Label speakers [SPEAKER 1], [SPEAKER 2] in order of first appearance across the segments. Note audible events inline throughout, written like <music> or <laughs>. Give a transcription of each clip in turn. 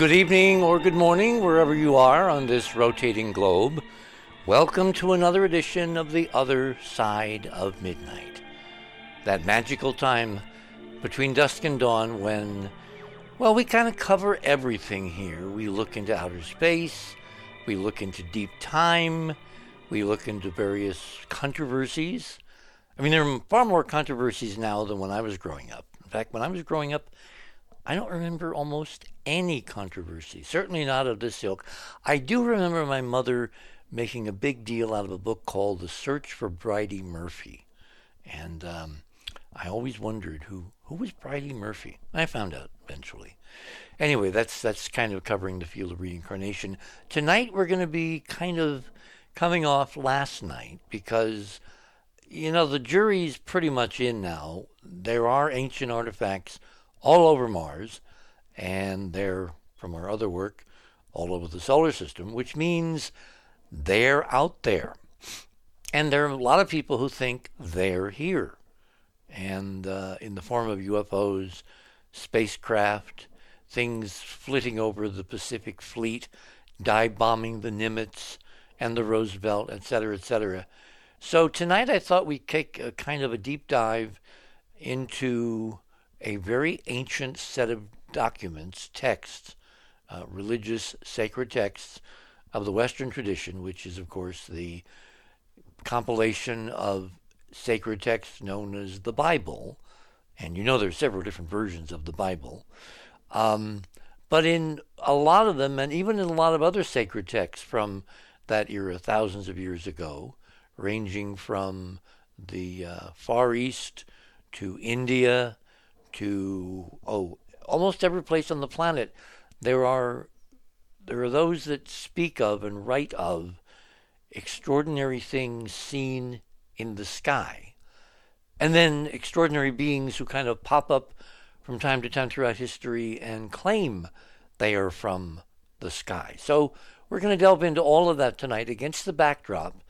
[SPEAKER 1] Good evening or good morning, wherever you are on this rotating globe. Welcome to another edition of The Other Side of Midnight. That magical time between dusk and dawn when, well, we kind of cover everything here. We look into outer space, we look into deep time, we look into various controversies. I mean, there are far more controversies now than when I was growing up. In fact, when I was growing up, I don't remember almost any controversy, certainly not of this ilk. I do remember my mother making a big deal out of a book called The Search for Bridey Murphy. And um, I always wondered who, who was Bridey Murphy. I found out eventually. Anyway, that's that's kind of covering the field of reincarnation. Tonight we're going to be kind of coming off last night because you know the jury's pretty much in now. There are ancient artifacts all over Mars, and they're from our other work all over the solar system, which means they're out there. And there are a lot of people who think they're here. And uh, in the form of UFOs, spacecraft, things flitting over the Pacific Fleet, dive bombing the Nimitz and the Roosevelt, etc., etc. So tonight I thought we'd take a kind of a deep dive into a very ancient set of documents, texts, uh, religious sacred texts of the Western tradition, which is, of course, the compilation of sacred texts known as the Bible. And you know there are several different versions of the Bible. Um, but in a lot of them, and even in a lot of other sacred texts from that era, thousands of years ago, ranging from the uh, Far East to India to oh almost every place on the planet there are there are those that speak of and write of extraordinary things seen in the sky. And then extraordinary beings who kind of pop up from time to time throughout history and claim they are from the sky. So we're going to delve into all of that tonight against the backdrop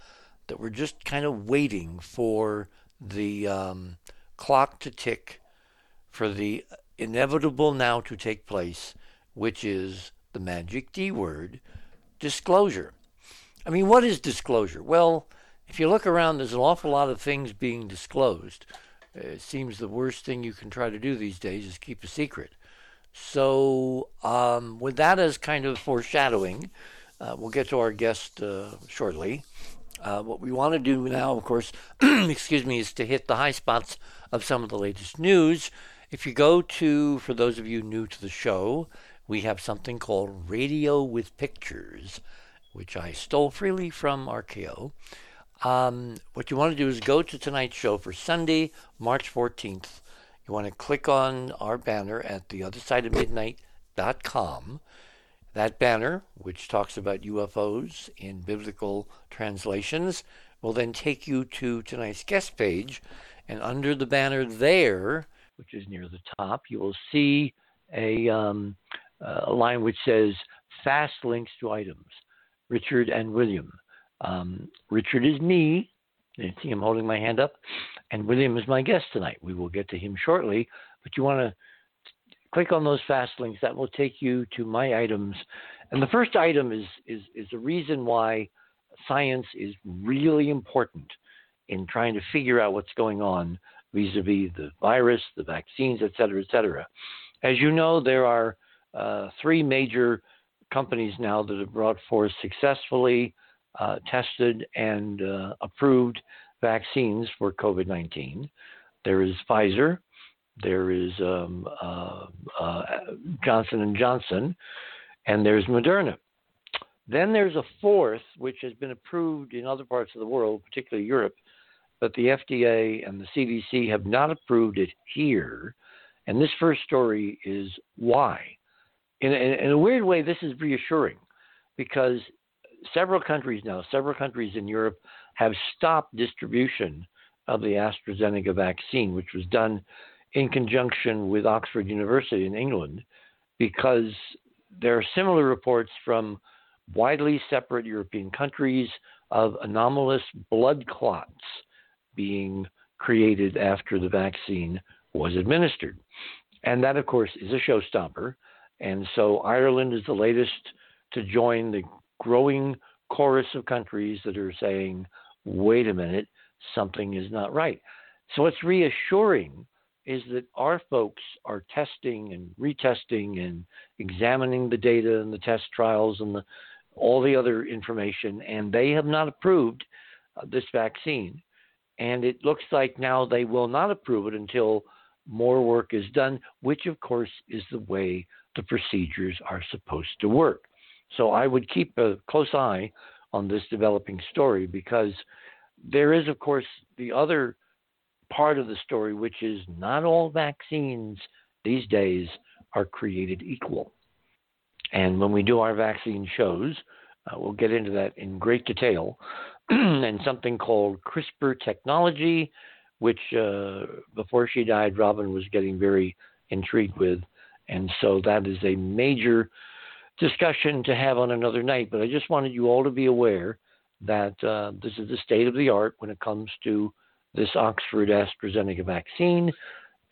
[SPEAKER 1] that we're just kind of waiting for the um, clock to tick for the inevitable now to take place, which is the magic D word, disclosure. I mean, what is disclosure? Well, if you look around, there's an awful lot of things being disclosed. It seems the worst thing you can try to do these days is keep a secret. So, um, with that as kind of foreshadowing, uh, we'll get to our guest uh, shortly. Uh, what we want to do now, of course, <clears throat> excuse me, is to hit the high spots of some of the latest news. If you go to, for those of you new to the show, we have something called Radio with Pictures, which I stole freely from RKO. Um, what you want to do is go to tonight's show for Sunday, March 14th. You want to click on our banner at theothersideofmidnight.com. That banner, which talks about UFOs in biblical translations, will then take you to tonight's guest page. And under the banner there, which is near the top, you will see a, um, a line which says fast links to items, Richard and William. Um, Richard is me. You see I'm holding my hand up. And William is my guest tonight. We will get to him shortly. But you want to click on those fast links. That will take you to my items. And the first item is, is, is a reason why science is really important in trying to figure out what's going on vis-a-vis the virus, the vaccines, et cetera, et cetera. As you know, there are uh, three major companies now that have brought forth successfully uh, tested and uh, approved vaccines for COVID-19. There is Pfizer, there is um, uh, uh, Johnson and Johnson, and there's Moderna. Then there's a fourth, which has been approved in other parts of the world, particularly Europe, but the FDA and the CDC have not approved it here. And this first story is why. In, in, in, a weird way, this is reassuring because several countries now, several countries in Europe, have stopped distribution of the AstraZeneca vaccine, which was done in conjunction with Oxford University in England, because there are similar reports from widely separate European countries of anomalous blood clots being created after the vaccine was administered. And that, of course, is a showstopper. And so Ireland is the latest to join the growing chorus of countries that are saying, wait a minute, something is not right. So what's reassuring is that our folks are testing and retesting and examining the data and the test trials and the, all the other information, and they have not approved uh, this vaccine. And it looks like now they will not approve it until more work is done, which of course is the way the procedures are supposed to work. So I would keep a close eye on this developing story because there is, of course, the other part of the story, which is not all vaccines these days are created equal. And when we do our vaccine shows, uh, we'll get into that in great detail. <clears throat> and something called CRISPR technology, which uh, before she died, Robin was getting very intrigued with. And so that is a major discussion to have on another night. But I just wanted you all to be aware that uh, this is the state of the art when it comes to this Oxford AstraZeneca vaccine,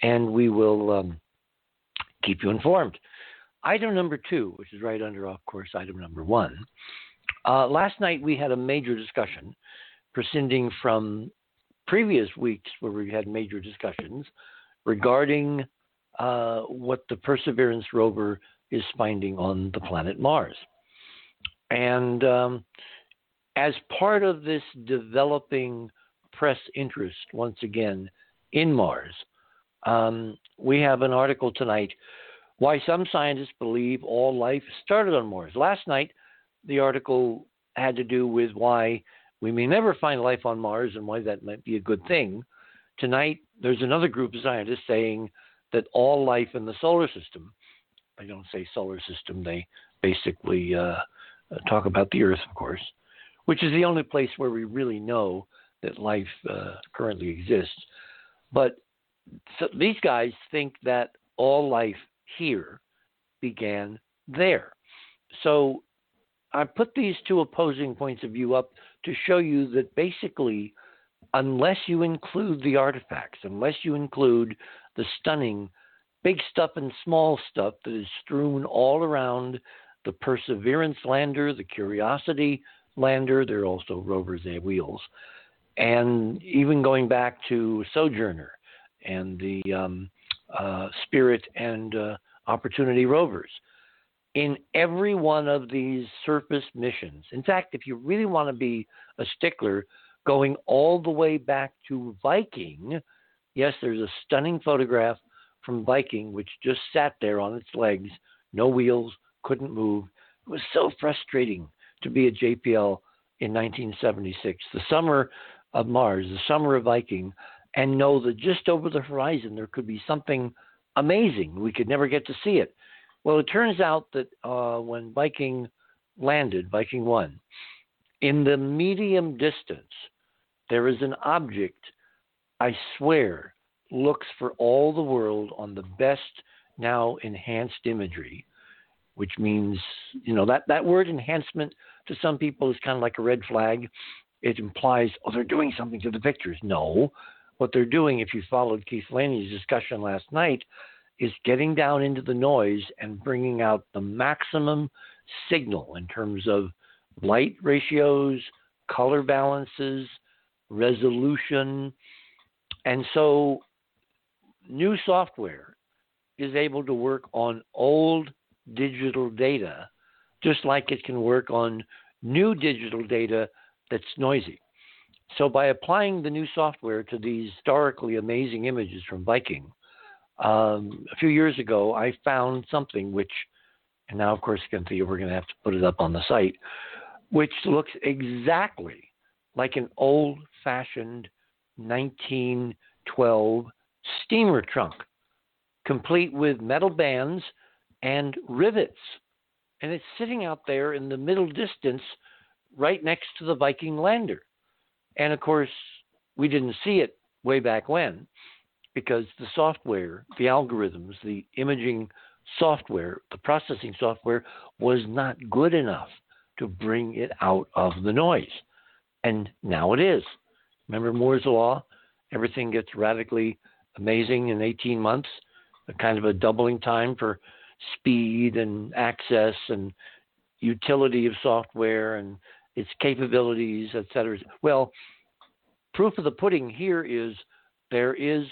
[SPEAKER 1] and we will um, keep you informed. Item number two, which is right under, of course, item number one. Uh, last night we had a major discussion, prescinding from previous weeks where we had major discussions regarding uh, what the Perseverance rover is finding on the planet Mars. And um, as part of this developing press interest, once again, in Mars, um, we have an article tonight why some scientists believe all life started on Mars. Last night, the article had to do with why we may never find life on Mars and why that might be a good thing. Tonight, there's another group of scientists saying that all life in the solar system, I don't say solar system, they basically uh, talk about the Earth, of course, which is the only place where we really know that life uh, currently exists. But so these guys think that all life here began there. So I put these two opposing points of view up to show you that basically, unless you include the artifacts, unless you include the stunning big stuff and small stuff that is strewn all around the Perseverance lander, the Curiosity lander, they're also rovers, have wheels, and even going back to Sojourner and the um, uh, Spirit and uh, Opportunity rovers in every one of these surface missions. In fact, if you really want to be a stickler, going all the way back to Viking, yes, there's a stunning photograph from Viking which just sat there on its legs, no wheels, couldn't move. It was so frustrating to be a JPL in 1976, the summer of Mars, the summer of Viking, and know that just over the horizon there could be something amazing. We could never get to see it. Well, it turns out that uh, when Viking landed, Viking 1, in the medium distance, there is an object, I swear, looks for all the world on the best now enhanced imagery, which means, you know, that, that word enhancement to some people is kind of like a red flag. It implies, oh, they're doing something to the pictures. No. What they're doing, if you followed Keith Laney's discussion last night, is getting down into the noise and bringing out the maximum signal in terms of light ratios, color balances, resolution. And so, new software is able to work on old digital data just like it can work on new digital data that's noisy. So, by applying the new software to these historically amazing images from Viking, um, a few years ago, I found something which, and now of course, Cynthia, we're going to have to put it up on the site, which looks exactly like an old fashioned 1912 steamer trunk, complete with metal bands and rivets. And it's sitting out there in the middle distance right next to the Viking lander. And of course, we didn't see it way back when because the software, the algorithms, the imaging software, the processing software was not good enough to bring it out of the noise. And now it is. Remember Moore's Law? Everything gets radically amazing in 18 months, a kind of a doubling time for speed and access and utility of software and its capabilities, et cetera. Well, proof of the pudding here is there is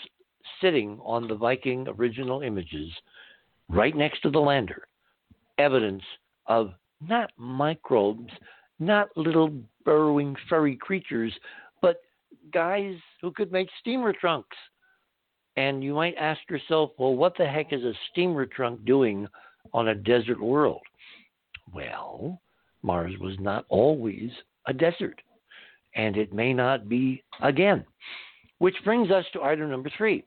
[SPEAKER 1] sitting on the Viking original images, right next to the lander, evidence of not microbes, not little burrowing furry creatures, but guys who could make steamer trunks. And you might ask yourself, well, what the heck is a steamer trunk doing on a desert world? Well, Mars was not always a desert, and it may not be again. Which brings us to item number three.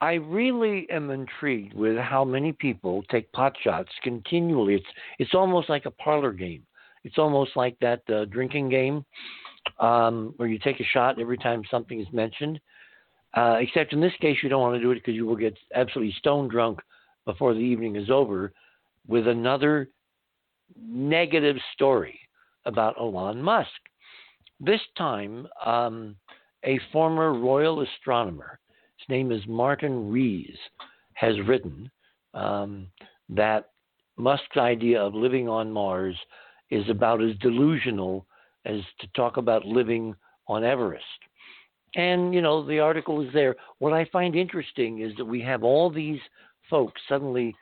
[SPEAKER 1] I really am intrigued with how many people take pot shots continually. It's it's almost like a parlor game. It's almost like that uh, drinking game um, where you take a shot every time something is mentioned. Uh, except in this case, you don't want to do it because you will get absolutely stone drunk before the evening is over with another negative story about Elon Musk. This time, um, a former royal astronomer, name is Martin Rees, has written um, that Musk's idea of living on Mars is about as delusional as to talk about living on Everest. And, you know, the article is there. What I find interesting is that we have all these folks suddenly,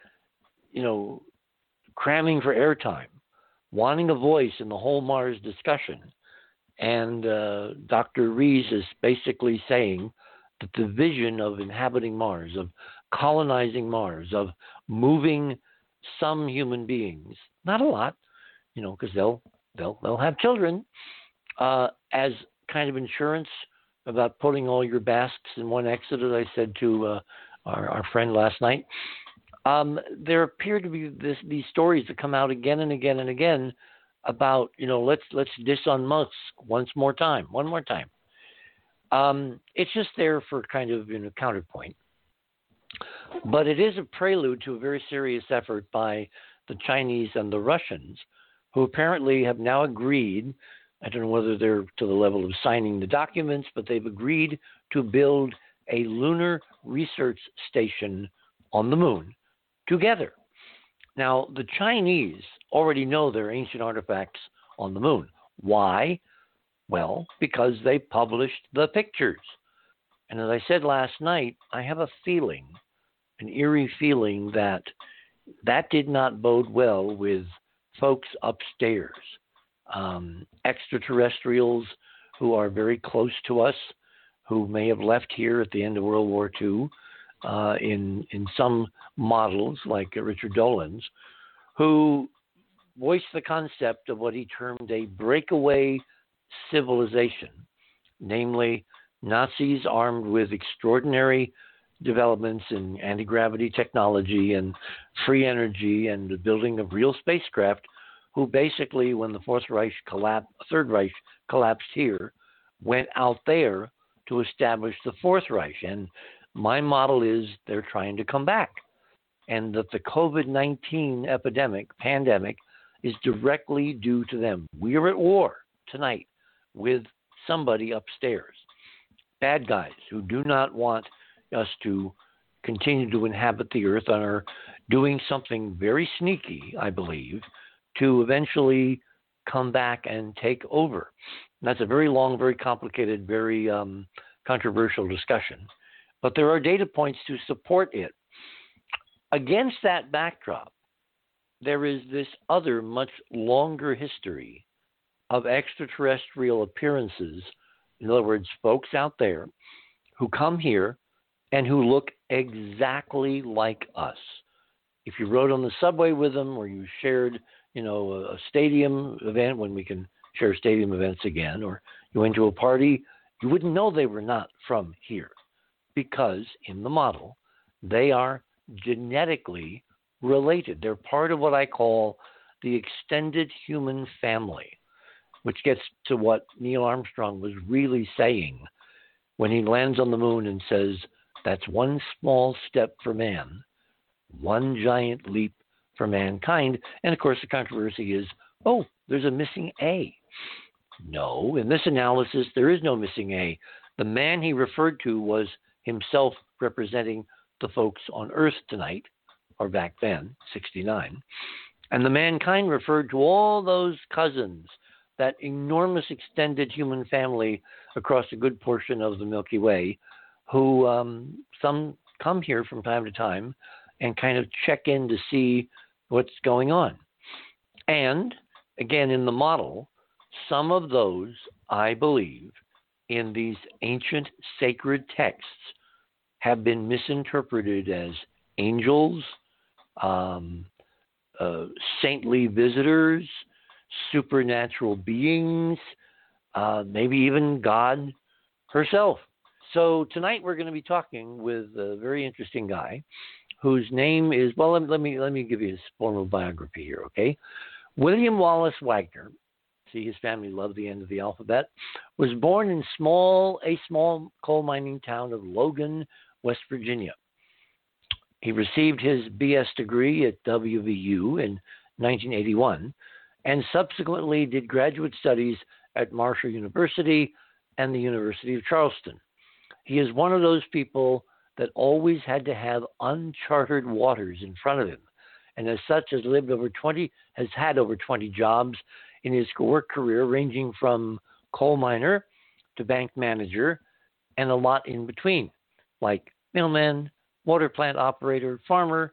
[SPEAKER 1] you know, cramming for airtime, wanting a voice in the whole Mars discussion. And uh, Dr. Rees is basically saying that the vision of inhabiting Mars, of colonizing Mars, of moving some human beings, not a lot, you know, because they'll they'll they'll have children, uh, as kind of insurance about putting all your basks in one exit, as I said to uh, our, our friend last night. Um, there appear to be this, these stories that come out again and again and again about you know let's let's diss on Musk once more time, one more time. Um, it's just there for kind of you know counterpoint, but it is a prelude to a very serious effort by the Chinese and the Russians, who apparently have now agreed I don't know whether they're to the level of signing the documents, but they've agreed to build a lunar research station on the moon together. Now, the Chinese already know there are ancient artifacts on the moon. Why? Well, because they published the pictures. And as I said last night, I have a feeling, an eerie feeling, that that did not bode well with folks upstairs um, extraterrestrials who are very close to us, who may have left here at the end of World War II, uh, in in some models like Richard Dolan's, who voiced the concept of what he termed a breakaway civilization, namely Nazis armed with extraordinary developments in anti gravity technology and free energy and the building of real spacecraft who basically, when the Fourth Reich collapsed, Third Reich collapsed here, went out there to establish the Fourth Reich. And my model is they're trying to come back, and that the COVID 19 epidemic, pandemic, is directly due to them. We are at war tonight with somebody upstairs, bad guys who do not want us to continue to inhabit the earth and are doing something very sneaky, I believe, to eventually come back and take over. And that's a very long, very complicated, very um, controversial discussion. But there are data points to support it. Against that backdrop, there is this other, much longer history of extraterrestrial appearances. In other words, folks out there who come here and who look exactly like us. If you rode on the subway with them or you shared you know, a stadium event when we can share stadium events again, or you went to a party, you wouldn't know they were not from here because in the model, they are genetically related. They're part of what I call the extended human family, which gets to what Neil Armstrong was really saying when he lands on the moon and says, That's one small step for man, one giant leap for mankind. And of course, the controversy is oh, there's a missing A. No, in this analysis, there is no missing A. The man he referred to was himself representing the folks on Earth tonight, or back then, 69. And the mankind referred to all those cousins, that enormous extended human family across a good portion of the Milky Way, who um, some come here from time to time and kind of check in to see what's going on. And again, in the model, some of those, I believe, in these ancient sacred texts have been misinterpreted as angels, um, uh, saintly visitors, supernatural beings, uh, maybe even God herself. So tonight we're going to be talking with a very interesting guy whose name is well. Let me let me, let me give you his formal biography here, okay? William Wallace Wagner. See, his family loved the end of the alphabet. Was born in small a small coal mining town of Logan, West Virginia. He received his BS degree at WVU in 1981 and subsequently did graduate studies at Marshall University and the University of Charleston. He is one of those people that always had to have uncharted waters in front of him, and as such has lived over 20, has had over 20 jobs in his work career, ranging from coal miner to bank manager, and a lot in between, like mailman, water plant operator, farmer,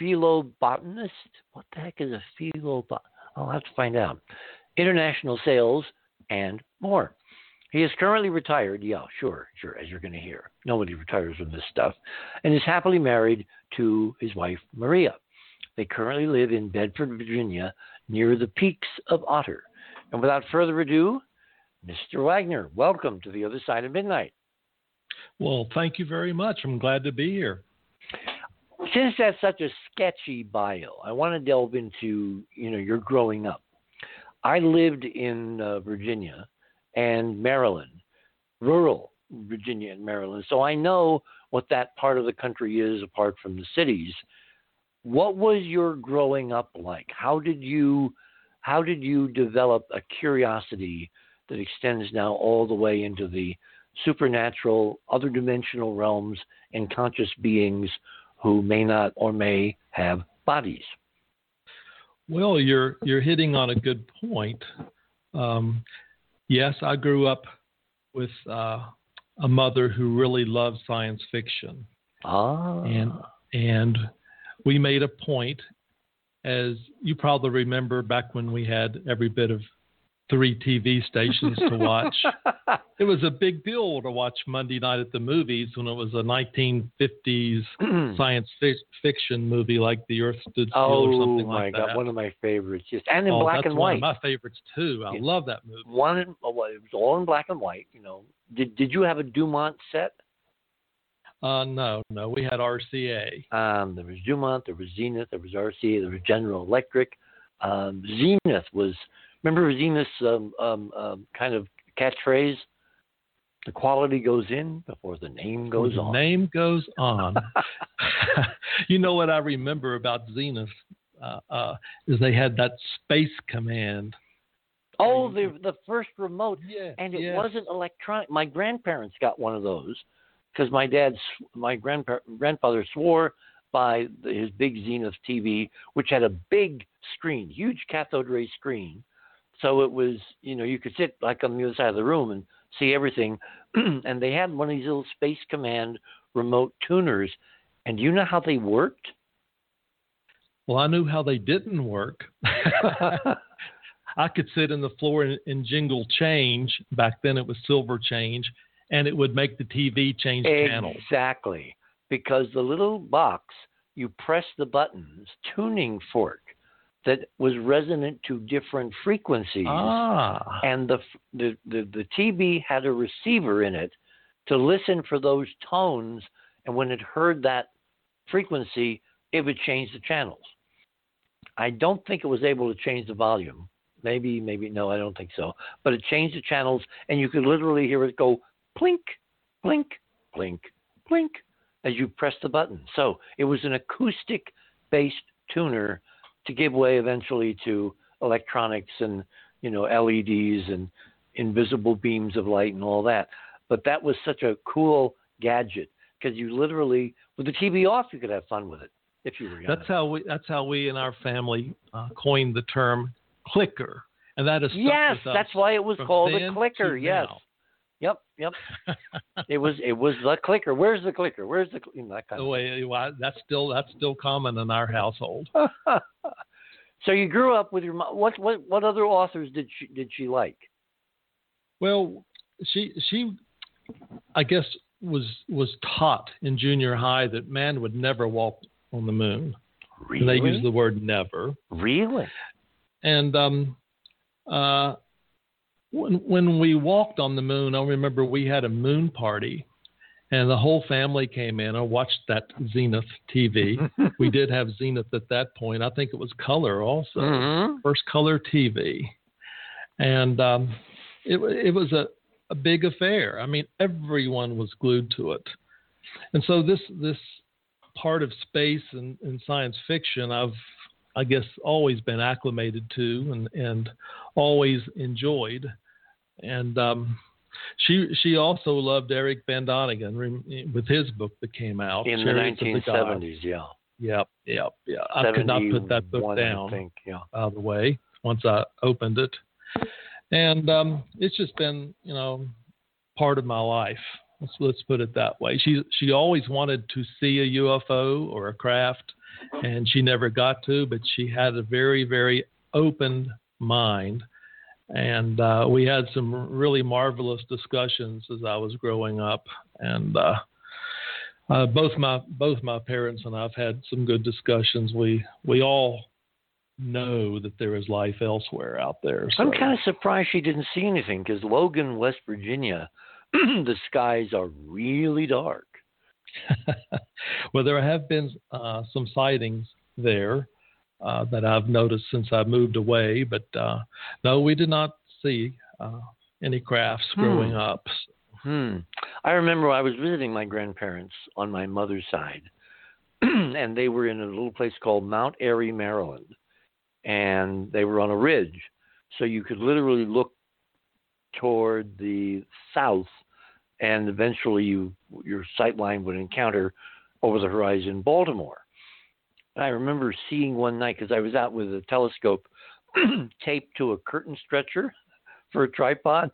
[SPEAKER 1] philobotanist. What the heck is a philobot? I'll have to find out. International sales and more. He is currently retired. Yeah, sure, sure, as you're going to hear. Nobody retires from this stuff. And is happily married to his wife, Maria. They currently live in Bedford, Virginia, near the peaks of Otter. And without further ado, Mr. Wagner, welcome to the other side of midnight.
[SPEAKER 2] Well, thank you very much. I'm glad to be here.
[SPEAKER 1] Since that's such a sketchy bio, I want to delve into you know your growing up. I lived in uh, Virginia and Maryland, rural Virginia and Maryland, so I know what that part of the country is apart from the cities. What was your growing up like? How did you how did you develop a curiosity that extends now all the way into the supernatural, other dimensional realms, and conscious beings who may not or may have bodies.
[SPEAKER 2] Well, you're you're hitting on a good point. Um, yes, I grew up with uh, a mother who really loved science fiction,
[SPEAKER 1] ah.
[SPEAKER 2] and and we made a point, as you probably remember, back when we had every bit of three TV stations to watch. <laughs> it was a big deal to watch Monday night at the movies when it was a 1950s <clears throat> science fi- fiction movie like The Earth Stood Still
[SPEAKER 1] oh,
[SPEAKER 2] or something like
[SPEAKER 1] that. Oh my
[SPEAKER 2] God,
[SPEAKER 1] one of my favorites. Just and in
[SPEAKER 2] oh,
[SPEAKER 1] black and
[SPEAKER 2] one
[SPEAKER 1] white.
[SPEAKER 2] of my favorites too. I
[SPEAKER 1] yeah.
[SPEAKER 2] love that movie.
[SPEAKER 1] One, in, oh, well, it was all in black and white. You know, did did you have a DuMont set?
[SPEAKER 2] Uh, no, no, we had RCA.
[SPEAKER 1] Um, there was DuMont, there was Zenith, there was RCA, there was General Electric. Um, Zenith was Remember Zenith's um, um, um, kind of catchphrase? The quality goes in before the name goes
[SPEAKER 2] the
[SPEAKER 1] on.
[SPEAKER 2] Name goes on. <laughs> <laughs> you know what I remember about Zenith uh, uh, is they had that space command.
[SPEAKER 1] Oh, the the first remote,
[SPEAKER 2] yeah,
[SPEAKER 1] and it
[SPEAKER 2] yeah.
[SPEAKER 1] wasn't electronic. My grandparents got one of those because my dad's my grandpa, grandfather swore by his big Zenith TV, which had a big screen, huge cathode ray screen, so it was, you know, you could sit like on the other side of the room and see everything. <clears throat> and they had one of these little Space Command remote tuners. And do you know how they worked?
[SPEAKER 2] Well, I knew how they didn't work. <laughs> I could sit in the floor and, and, jingle change. Back then it was silver change, and it would make the TV change
[SPEAKER 1] exactly.
[SPEAKER 2] channels.
[SPEAKER 1] Exactly. Because the little box, you press the buttons, tuning fork that was resonant to different frequencies.
[SPEAKER 2] Ah.
[SPEAKER 1] And the, the, the, the TV had a receiver in it to listen for those tones. And when it heard that frequency, it would change the channels. I don't think it was able to change the volume. Maybe, maybe, no, I don't think so. But it changed the channels, and you could literally hear it go blink, blink, blink, blink as you press the button. So it was an acoustic based tuner to give way eventually to electronics and you know LEDs and invisible beams of light and all that. But that was such a cool gadget because you literally, with the TV off, you could have fun with it if you were young.
[SPEAKER 2] That's how we. That's how we in our family uh, coined the term clicker, and that is
[SPEAKER 1] yes. That's why it was called a clicker. Yes.
[SPEAKER 2] Now.
[SPEAKER 1] Yep, yep. <laughs> it was it was the clicker. Where's the clicker? Where's the you know, that kind
[SPEAKER 2] way well, that's still that's still common in our household. <laughs>
[SPEAKER 1] so you grew up with your mom. What what what other authors did she did she like?
[SPEAKER 2] Well, she she I guess was was taught in junior high that man would never walk on the moon.
[SPEAKER 1] Really?
[SPEAKER 2] And they use the word never.
[SPEAKER 1] Really?
[SPEAKER 2] And um, uh, when when we walked on the moon, I remember we had a moon party, and the whole family came in. I watched that Zenith TV. <laughs> we did have Zenith at that point. I think it was color also,
[SPEAKER 1] mm-hmm.
[SPEAKER 2] first color TV, and um, it it was a a big affair. I mean, everyone was glued to it, and so this this part of space and, and science fiction, I've I guess always been acclimated to and and always enjoyed and um, she she also loved Eric von Däniken with his book that came out
[SPEAKER 1] in the 1970s. yeah.
[SPEAKER 2] Yep, yep, yeah. I could not put that book down.
[SPEAKER 1] I think, yeah.
[SPEAKER 2] By the way, once I opened it, and um, it's just been you know part of my life. Let's let's put it that way. She she always wanted to see a UFO or a craft, and she never got to, but she had a very very open mind and uh, we had some really marvelous discussions as I was growing up, and uh, uh, both my both my parents and I've had some good discussions. We we all know that there is life elsewhere out there.
[SPEAKER 1] So. I'm kind of surprised she didn't see anything because Logan, West Virginia, <clears throat> the skies are really dark. <laughs>
[SPEAKER 2] well, there have been uh, some sightings there uh, that I've noticed since I moved away. But uh, no, we did not see uh, any crafts hmm. growing up.
[SPEAKER 1] Hmm. I remember I was visiting my grandparents on my mother's side, <clears throat> and they were in a little place called Mount Airy, Maryland, and they were on a ridge, so you could literally look toward the south, and eventually you your sight line would encounter over the horizon Baltimore. I remember seeing one night because I was out with a telescope <clears throat> taped to a curtain stretcher for a tripod.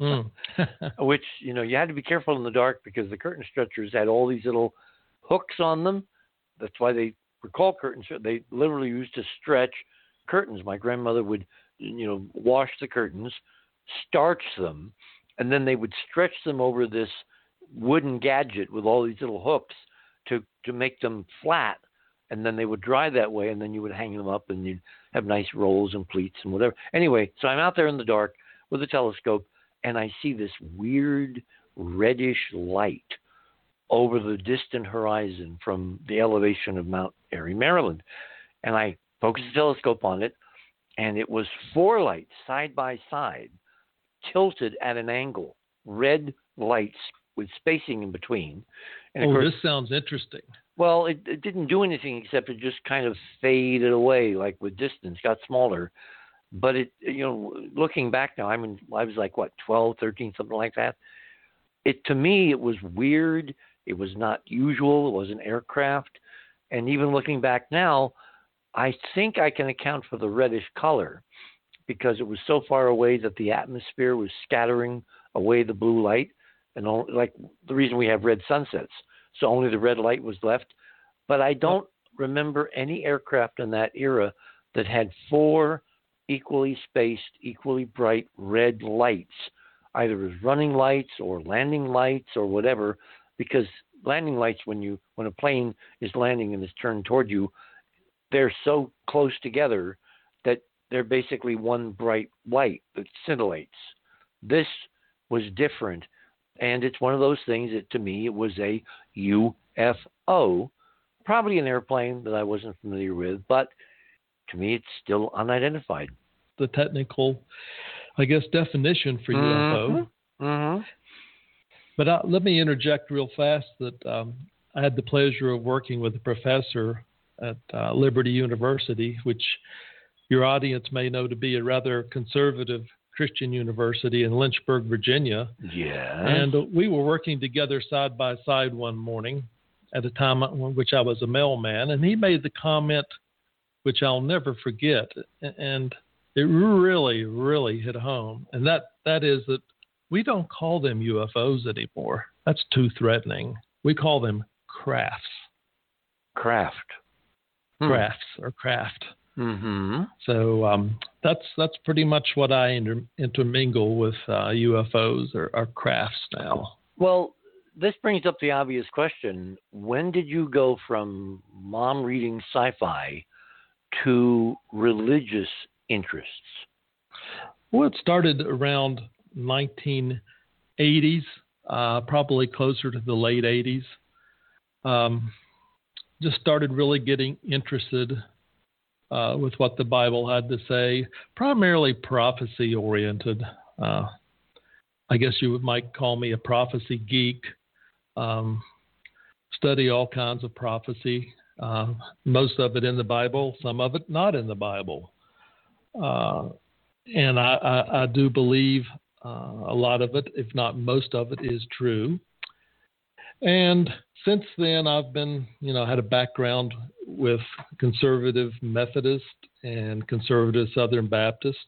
[SPEAKER 2] mm. <laughs>
[SPEAKER 1] which you know you had to be careful in the dark because the curtain stretchers had all these little hooks on them. That's why they were called curtains. They literally used to stretch curtains. My grandmother would, you know, wash the curtains, starch them, and then they would stretch them over this wooden gadget with all these little hooks to to make them flat and then they would dry that way, and then you would hang them up, and you'd have nice rolls and pleats and whatever. Anyway, so I'm out there in the dark with a telescope, and I see this weird reddish light over the distant horizon from the elevation of Mount Airy, Maryland. And I focused the telescope on it, and it was four lights side by side, tilted at an angle, red lights with spacing in between. And
[SPEAKER 2] oh,
[SPEAKER 1] course,
[SPEAKER 2] this sounds interesting.
[SPEAKER 1] Well, it, it didn't do anything except it just kind of faded away, like with distance, got smaller. But it, you know, looking back now, I mean, I was like what, 12, 13, something like that. It to me, it was weird. It was not usual. It was an aircraft, and even looking back now, I think I can account for the reddish color because it was so far away that the atmosphere was scattering away the blue light, and all, like the reason we have red sunsets so only the red light was left. But I don't remember any aircraft in that era that had four equally spaced, equally bright red lights, either as running lights or landing lights or whatever, because landing lights when you when a plane is landing and is turned toward you, they're so close together that they're basically one bright light that scintillates. This was different and it's one of those things that to me it was a UFO, probably an airplane that I wasn't familiar with, but to me it's still unidentified.
[SPEAKER 2] The technical, I guess, definition for
[SPEAKER 1] mm-hmm. UFO. Mm-hmm.
[SPEAKER 2] But uh, let me interject real fast that um, I had the pleasure of working with a professor at uh, Liberty University, which your audience may know to be a rather conservative Christian University in Lynchburg, Virginia.
[SPEAKER 1] Yeah.
[SPEAKER 2] And we were working together side by side one morning at a time in which I was a mailman, and he made the comment, which I'll never forget, and it really, really hit home, and that that is that we don't call them UFOs anymore. That's too threatening. We call them crafts.
[SPEAKER 1] Craft.
[SPEAKER 2] Hmm. Crafts or craft.
[SPEAKER 1] Mm-hmm.
[SPEAKER 2] So um, that's that's pretty much what I inter- intermingle with uh, UFOs or, or crafts now.
[SPEAKER 1] Well, this brings up the obvious question: When did you go from mom reading sci-fi to religious interests?
[SPEAKER 2] Well, it started around 1980s, uh, probably closer to the late 80s. Um, just started really getting interested uh, with what the Bible had to say, primarily prophecy oriented. Uh, I guess you might call me a prophecy geek. Um, study all kinds of prophecy, uh, most of it in the Bible, some of it not in the Bible. Uh, and I, I, I, do believe uh, a lot of it, if not most of it, is true. And since then, I've been, you know, had a background with conservative Methodist and conservative Southern Baptist.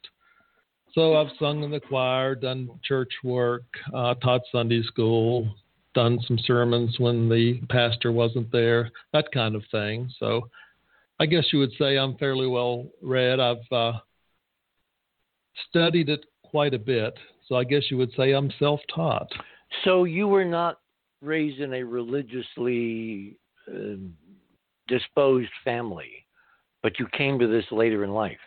[SPEAKER 2] So I've sung in the choir, done church work, uh, taught Sunday school, done some sermons when the pastor wasn't there, that kind of thing. So I guess you would say I'm fairly well read. I've uh, studied it quite a bit. So I guess you would say I'm self taught.
[SPEAKER 1] So you were not raised in a religiously uh, disposed family, but you came to this later in life.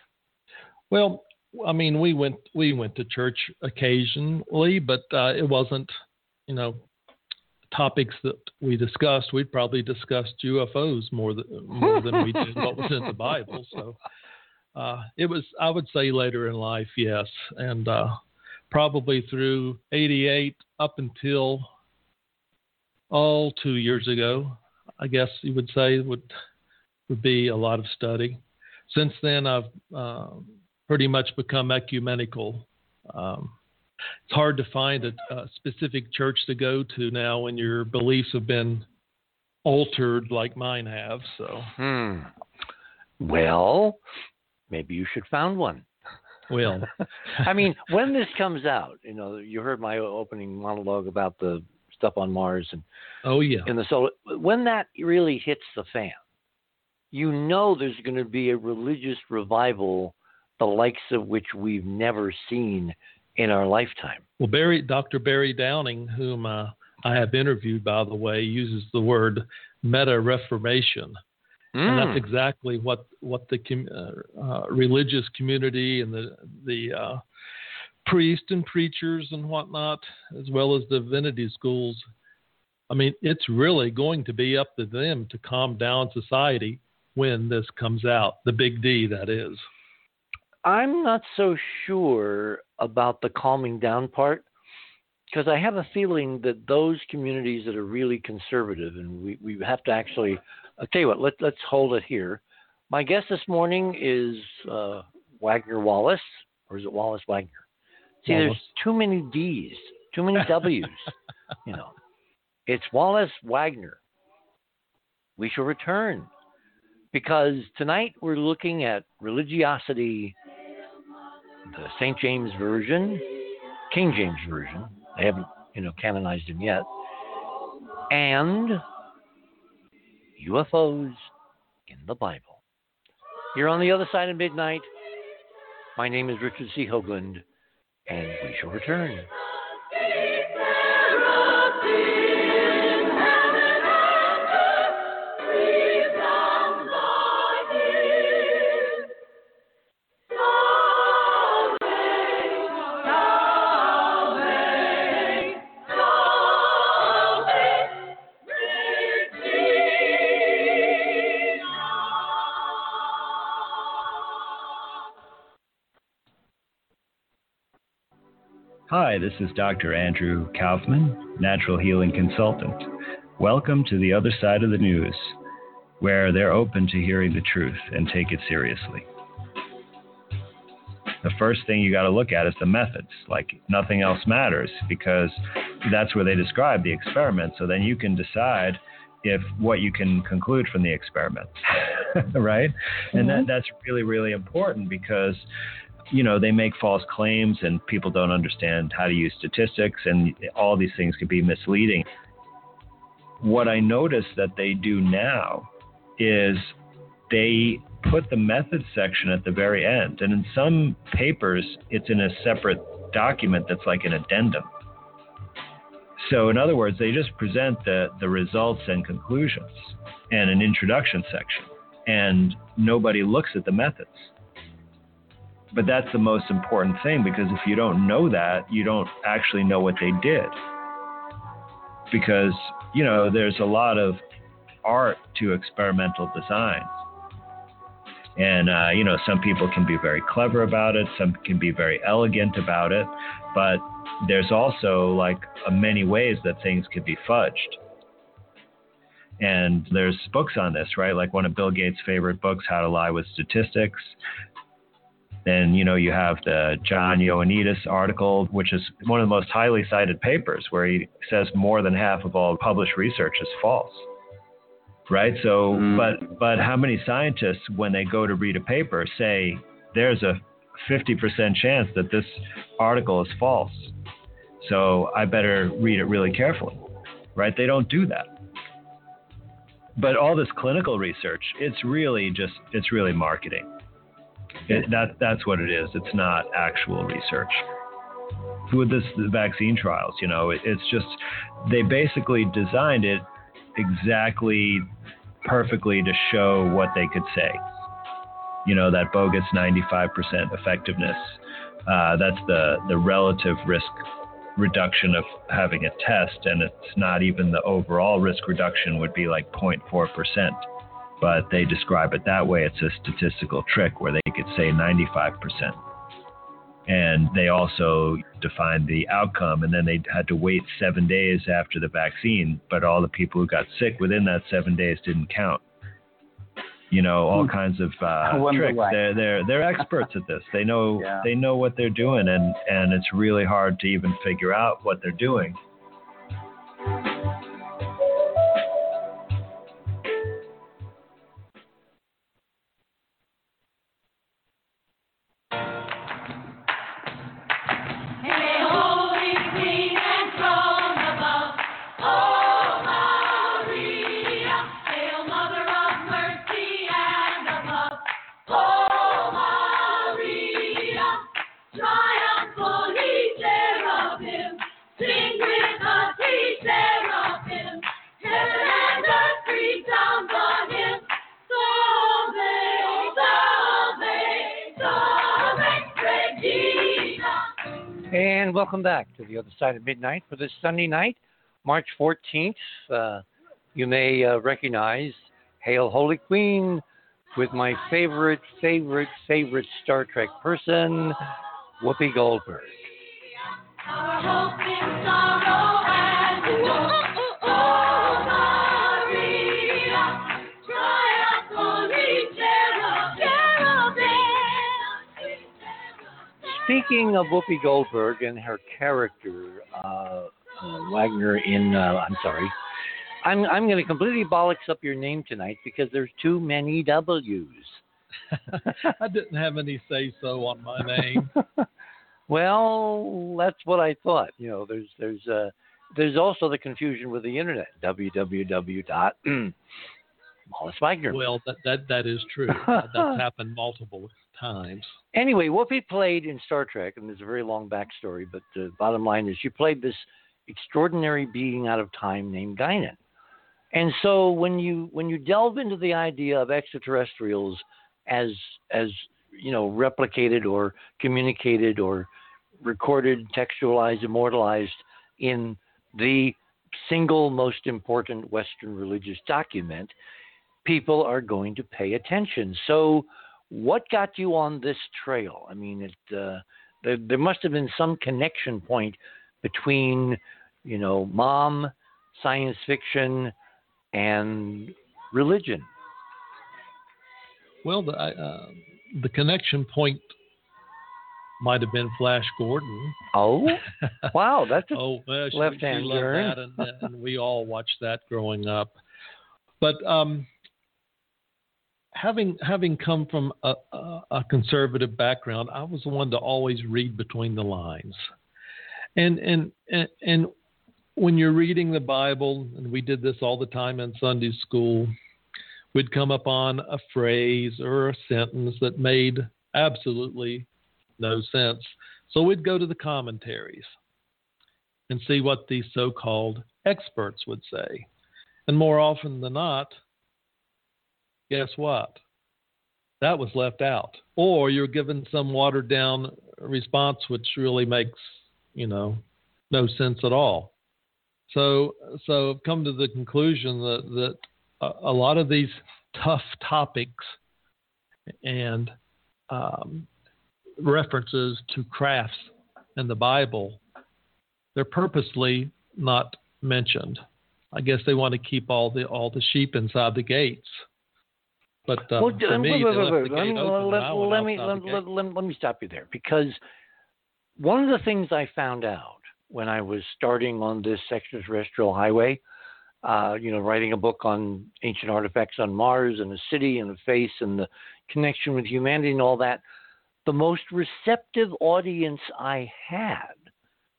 [SPEAKER 2] Well, I mean, we went we went to church occasionally, but uh, it wasn't, you know, topics that we discussed. We'd probably discussed UFOs more than more than we did what was in the Bible. So uh, it was, I would say, later in life, yes, and uh, probably through '88 up until all two years ago, I guess you would say would would be a lot of study. Since then, I've uh, pretty much become ecumenical. Um, it's hard to find a, a, specific church to go to now when your beliefs have been altered like mine have. So,
[SPEAKER 1] hmm. well, maybe you should found one.
[SPEAKER 2] Well, <laughs>
[SPEAKER 1] I mean, when this comes out, you know, you heard my opening monologue about the stuff on Mars and
[SPEAKER 2] oh yeah,
[SPEAKER 1] in the solar. When that really hits the fan, you know there's going to be a religious revival, the likes of which we've never seen in our lifetime.
[SPEAKER 2] Well, Barry, Dr. Barry Downing, whom uh, I have interviewed, by the way, uses the word meta reformation. Mm. And that's hmm. exactly what what the uh, uh, religious community and the the uh, priests and preachers and whatnot, as well as divinity schools. I mean, it's really going to be up to them to calm down society when this comes out. The big D, that is.
[SPEAKER 1] I'm not so sure about the calming down part because I have a feeling that those communities that are really conservative, and we, we have to actually, I'll tell you what, let, let's hold it here. My guest this morning is uh, Wagner Wallace, or is it Wallace Wagner? See, Wallace. there's too many D's, too many W's. <laughs> you know, it's Wallace Wagner. We shall return because tonight we're looking at religiosity, the St. James Version, King James Version. They haven't, you know, canonized him yet, and UFOs in the Bible. You're on the other side of midnight. My name is Richard C. Hoagland and we shall return.
[SPEAKER 3] Hi, this is Dr. Andrew Kaufman, natural healing consultant. Welcome to the other side of the news, where they're open to hearing the truth and take it seriously. the first thing you got to look at is the methods. Like nothing else matters because that's where they describe the experiment. So then you can decide if what you can conclude from the experiment, <laughs> right? Mm-hmm. And that, mm-hmm. that's really, really important because you know they make false claims and people don't understand how to use statistics and all these things can be misleading what i notice that they do now is they put the methods section at the very end. And in some papers, it's in a separate document that's like an addendum. So, in other words, they just present the, the results and conclusions and an introduction section, and nobody looks at the methods. But that's the most important thing because if you don't know that, you don't actually know what they did. Because, you know, there's a lot of art to experimental designs. And, uh, you know, some people can be very clever about it, some can be very elegant about it, but there's also like many ways that things could be fudged. And there's books on this, right? Like one of Bill Gates' favorite books, How to Lie with Statistics. Then, you know, you have the John Ioannidis article, which is one of the most highly cited papers, where he says more than half of all published research is false right? So, mm. but but how many scientists, when they go to read a paper, say there's a 50% chance that this article is false, so I better read it really carefully, right? They don't do that. But all this clinical research, it's really just it's really marketing. It, that that's what it is. It's not actual research with this vaccine trials, you know, it, it's just they basically designed it exactly perfectly to show what they could say. You know, that bogus 95% effectiveness. Uh, that's the, the relative risk reduction of having a test, and it's not even the overall risk reduction would be like 0.4%. But they describe it that way. It's a statistical trick where they could say 95% and they also defined the outcome and then they had to wait seven days after the vaccine but all the people who got sick within that seven days didn't count you know all hmm. kinds of uh, tricks they're, they're they're <laughs> experts at this they know yeah. they know what they're doing and and it's really hard to even figure out what they're doing
[SPEAKER 1] to the other side of midnight for this Sunday night, March 14th. Uh, you may uh, recognize Hail Holy Queen with my favorite, favorite, favorite Star Trek person, Whoopi Goldberg. Speaking of Whoopi Goldberg and her character, uh, uh, Wagner in, uh, I'm sorry, I'm, I'm going to completely bollocks up your name tonight because there's too many W's. <laughs>
[SPEAKER 2] I didn't have any say so on my name. <laughs>
[SPEAKER 1] well, that's what I thought. You know, there's there's uh, there's also the confusion with the internet. www dot <clears throat> Wallace Wagner.
[SPEAKER 2] Well, that that that is true. <laughs> That's happened multiple times.
[SPEAKER 1] Anyway, Whoopi played in Star Trek, and there's a very long backstory, but the bottom line is she played this extraordinary being out of time named Guinan. And so when you when you delve into the idea of extraterrestrials as as you know replicated or communicated or recorded, textualized, immortalized in the single most important Western religious document, people are going to pay attention. So what got you on this trail? I mean, it, uh, there, there must have been some connection point between, you know, mom, science fiction, and religion.
[SPEAKER 2] Well, the, uh, the connection point might have been Flash Gordon.
[SPEAKER 1] Oh, <laughs> wow, that's a
[SPEAKER 2] oh, well,
[SPEAKER 1] left-hand turn.
[SPEAKER 2] and, and we all watched that growing up. But um, having having come from a, a, a conservative background, I was the one to always read between the lines, and and and, and when you're reading the Bible, and we did this all the time in Sunday school, we'd come upon a phrase or a sentence that made absolutely no sense. So we'd go to the commentaries and see what these so called experts would say. And more often than not, guess what? That was left out. Or you're given some watered down response which really makes, you know, no sense at all. So so I've come to the conclusion that, that a, lot of these tough topics and um, references to crafts in the Bible, they're purposely not mentioned. I guess they want to keep all the all the sheep inside the gates. But um,
[SPEAKER 1] well,
[SPEAKER 2] for me,
[SPEAKER 1] wait, wait, wait,
[SPEAKER 2] the
[SPEAKER 1] let, me- let,
[SPEAKER 2] I
[SPEAKER 1] well,
[SPEAKER 2] went
[SPEAKER 1] let me let, let, let, let me stop you there because one of the things I found out when I was starting on this extraterrestrial highway, uh, you know, writing a book on ancient artifacts on Mars and a city and a face and the connection with humanity and all that, the most receptive audience I had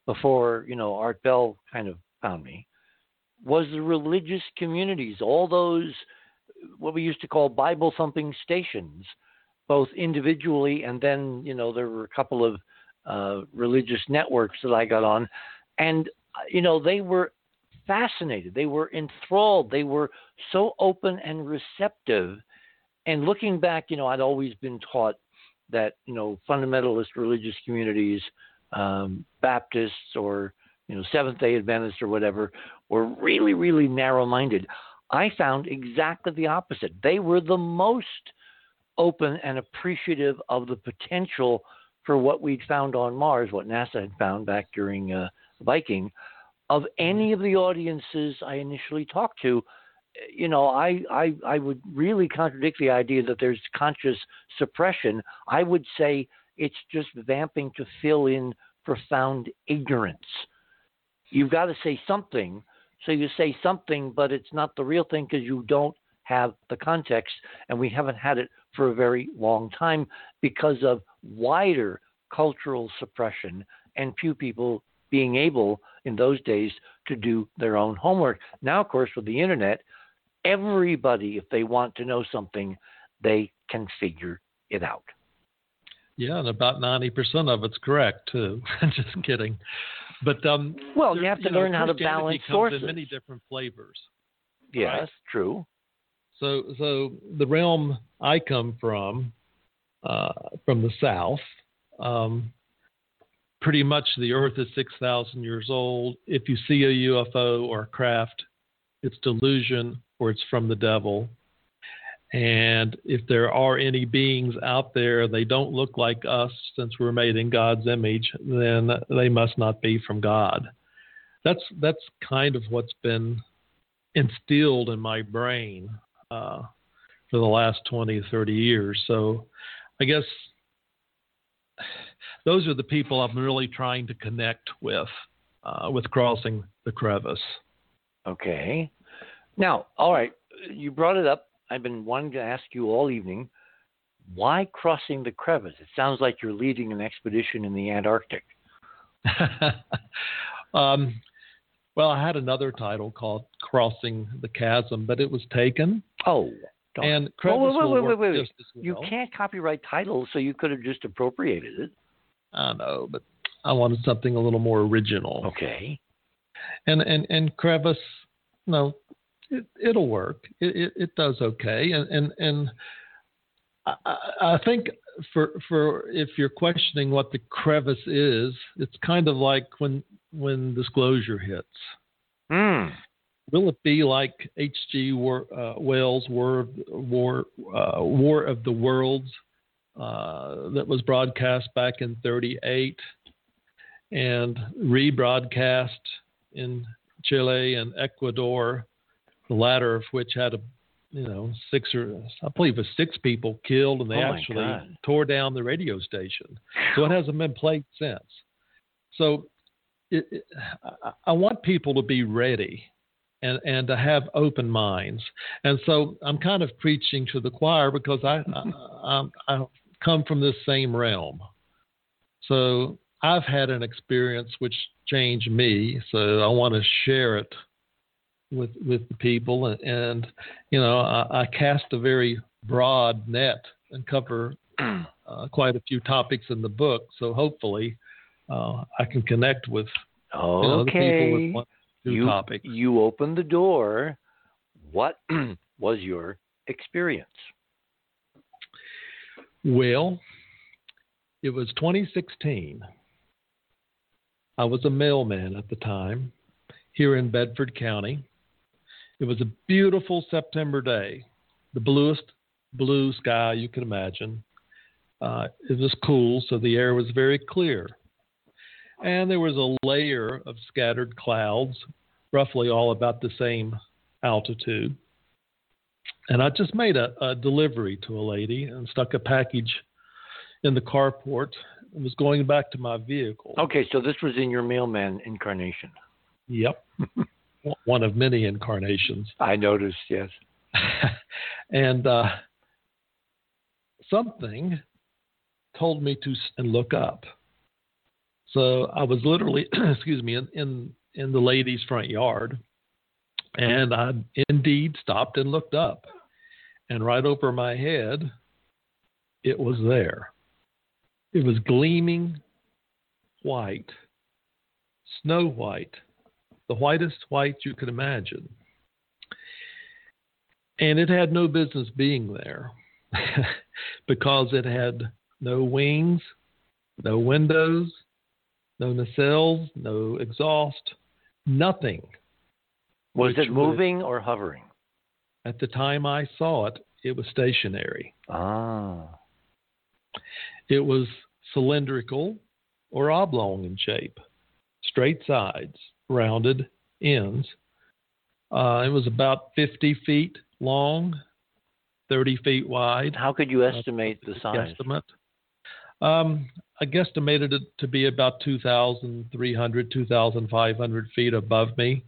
[SPEAKER 1] before, you know, Art Bell kind of found me was the religious communities, all those what we used to call Bible thumping stations, both individually and then, you know, there were a couple of uh, religious networks that I got on. And, uh, you know, they were fascinated. They were enthralled. They were so open and receptive. And looking back, you know, I'd always been taught that, you know, fundamentalist religious communities, um, Baptists or, you know, Seventh day Adventists or whatever, were really, really narrow minded. I found exactly the opposite. They were the most open and appreciative of the potential for what we'd found on Mars, what NASA had found back during uh, Viking, of any of the audiences I initially talked to. You know, I, I I would really contradict the idea that there's conscious suppression. I would say it's just vamping to fill in profound ignorance. You've got to say something so you say something, but it's not the real thing because you don't have the context, and we haven't had it for a very long time because of wider cultural suppression and few people being able in those days to do their own homework. Now, of course, with the internet, everybody, if they want to know something, they can figure it out.
[SPEAKER 2] Yeah, and about ninety percent of it's correct too. <laughs> Just kidding. But um,
[SPEAKER 1] Well,
[SPEAKER 2] there-
[SPEAKER 1] you have to
[SPEAKER 2] know,
[SPEAKER 1] learn how to balance sources.
[SPEAKER 2] in many different flavors.
[SPEAKER 1] Yes,
[SPEAKER 2] Right.
[SPEAKER 1] true.
[SPEAKER 2] So, so the realm I come from, uh, from the south, um, pretty much the Earth is six thousand years old. If you see a UFO or a craft, it's delusion or it's from the devil. And if there are any beings out there, they don't look like us since we're made in God's image, then they must not be from God. That's that's kind of what's been instilled in my brain uh, for the last 20, 30 years. So I guess those are the people I'm really trying to connect with, uh, with crossing the crevice.
[SPEAKER 1] Okay. Now, all right, you brought it up. I've been wanting to ask you all evening why crossing the crevice? It sounds like you're leading an expedition in the Antarctic. <laughs>
[SPEAKER 2] um, well, I had another title called Crossing the Chasm, but it was taken.
[SPEAKER 1] Oh, darn.
[SPEAKER 2] And crevice
[SPEAKER 1] wait, wait, wait, wait, wait.
[SPEAKER 2] well.
[SPEAKER 1] you can't copyright titles, so you could have just appropriated it.
[SPEAKER 2] I know, but I wanted something a little more original.
[SPEAKER 1] Okay.
[SPEAKER 2] and and and crevice no it, it'll work it, it it does okay and and and I, I think for for if you're questioning what the crevice is it's kind of like when when disclosure hits
[SPEAKER 1] Hmm.
[SPEAKER 2] will it be like H.G. War, uh, Wells' War War uh, War of the Worlds uh, that was broadcast back in '38 and rebroadcast in Chile and Ecuador, the latter of which had a you know, six or I believe it was six people killed, and they
[SPEAKER 1] Oh,
[SPEAKER 2] actually
[SPEAKER 1] God.
[SPEAKER 2] tore down the radio station. So it hasn't been played since. So it, it, I, I want people to be ready and and to have open minds. And so I'm kind of preaching to the choir because I I, I, I come from this same realm. So I've had an experience which changed me. So I want to share it with with the people, and, and you know I, I cast a very broad net and cover <clears throat> uh, quite a few topics in the book. So hopefully uh, I can connect with you know, the people
[SPEAKER 1] Okay.
[SPEAKER 2] with one two
[SPEAKER 1] you,
[SPEAKER 2] topics.
[SPEAKER 1] you opened the door. What <clears throat> was your experience?
[SPEAKER 2] Well, it was 2016. I was a mailman at the time here in Bedford County. It was a beautiful September day, the bluest blue sky you could imagine. Uh, it was cool, so the air was very clear. And there was a layer of scattered clouds, roughly all about the same altitude. And I just made a, a delivery to a lady and stuck a package in the carport and was going back to my vehicle.
[SPEAKER 1] Okay, so this was in your mailman incarnation.
[SPEAKER 2] Yep. <laughs> One of many incarnations.
[SPEAKER 1] I noticed, yes. <laughs>
[SPEAKER 2] and uh, something told me to s- and look up. So I was literally, <clears throat> excuse me, in, in in the lady's front yard, and I indeed stopped and looked up, and right over my head, it was there. It was gleaming white, snow white, the whitest white you could imagine. And it had no business being there <laughs> because it had no wings, no windows, no nacelles, no exhaust, nothing.
[SPEAKER 1] Was it
[SPEAKER 2] would-
[SPEAKER 1] moving or hovering?
[SPEAKER 2] At the time I saw it, it was stationary.
[SPEAKER 1] Ah.
[SPEAKER 2] It was cylindrical or oblong in shape, straight sides, rounded ends. Uh, it was about 50 feet long, 30 feet wide.
[SPEAKER 1] How could you
[SPEAKER 2] Uh,
[SPEAKER 1] estimate the size?
[SPEAKER 2] Guesstimate. Um, I guesstimated it to be about 2,300, 2,500 feet above me,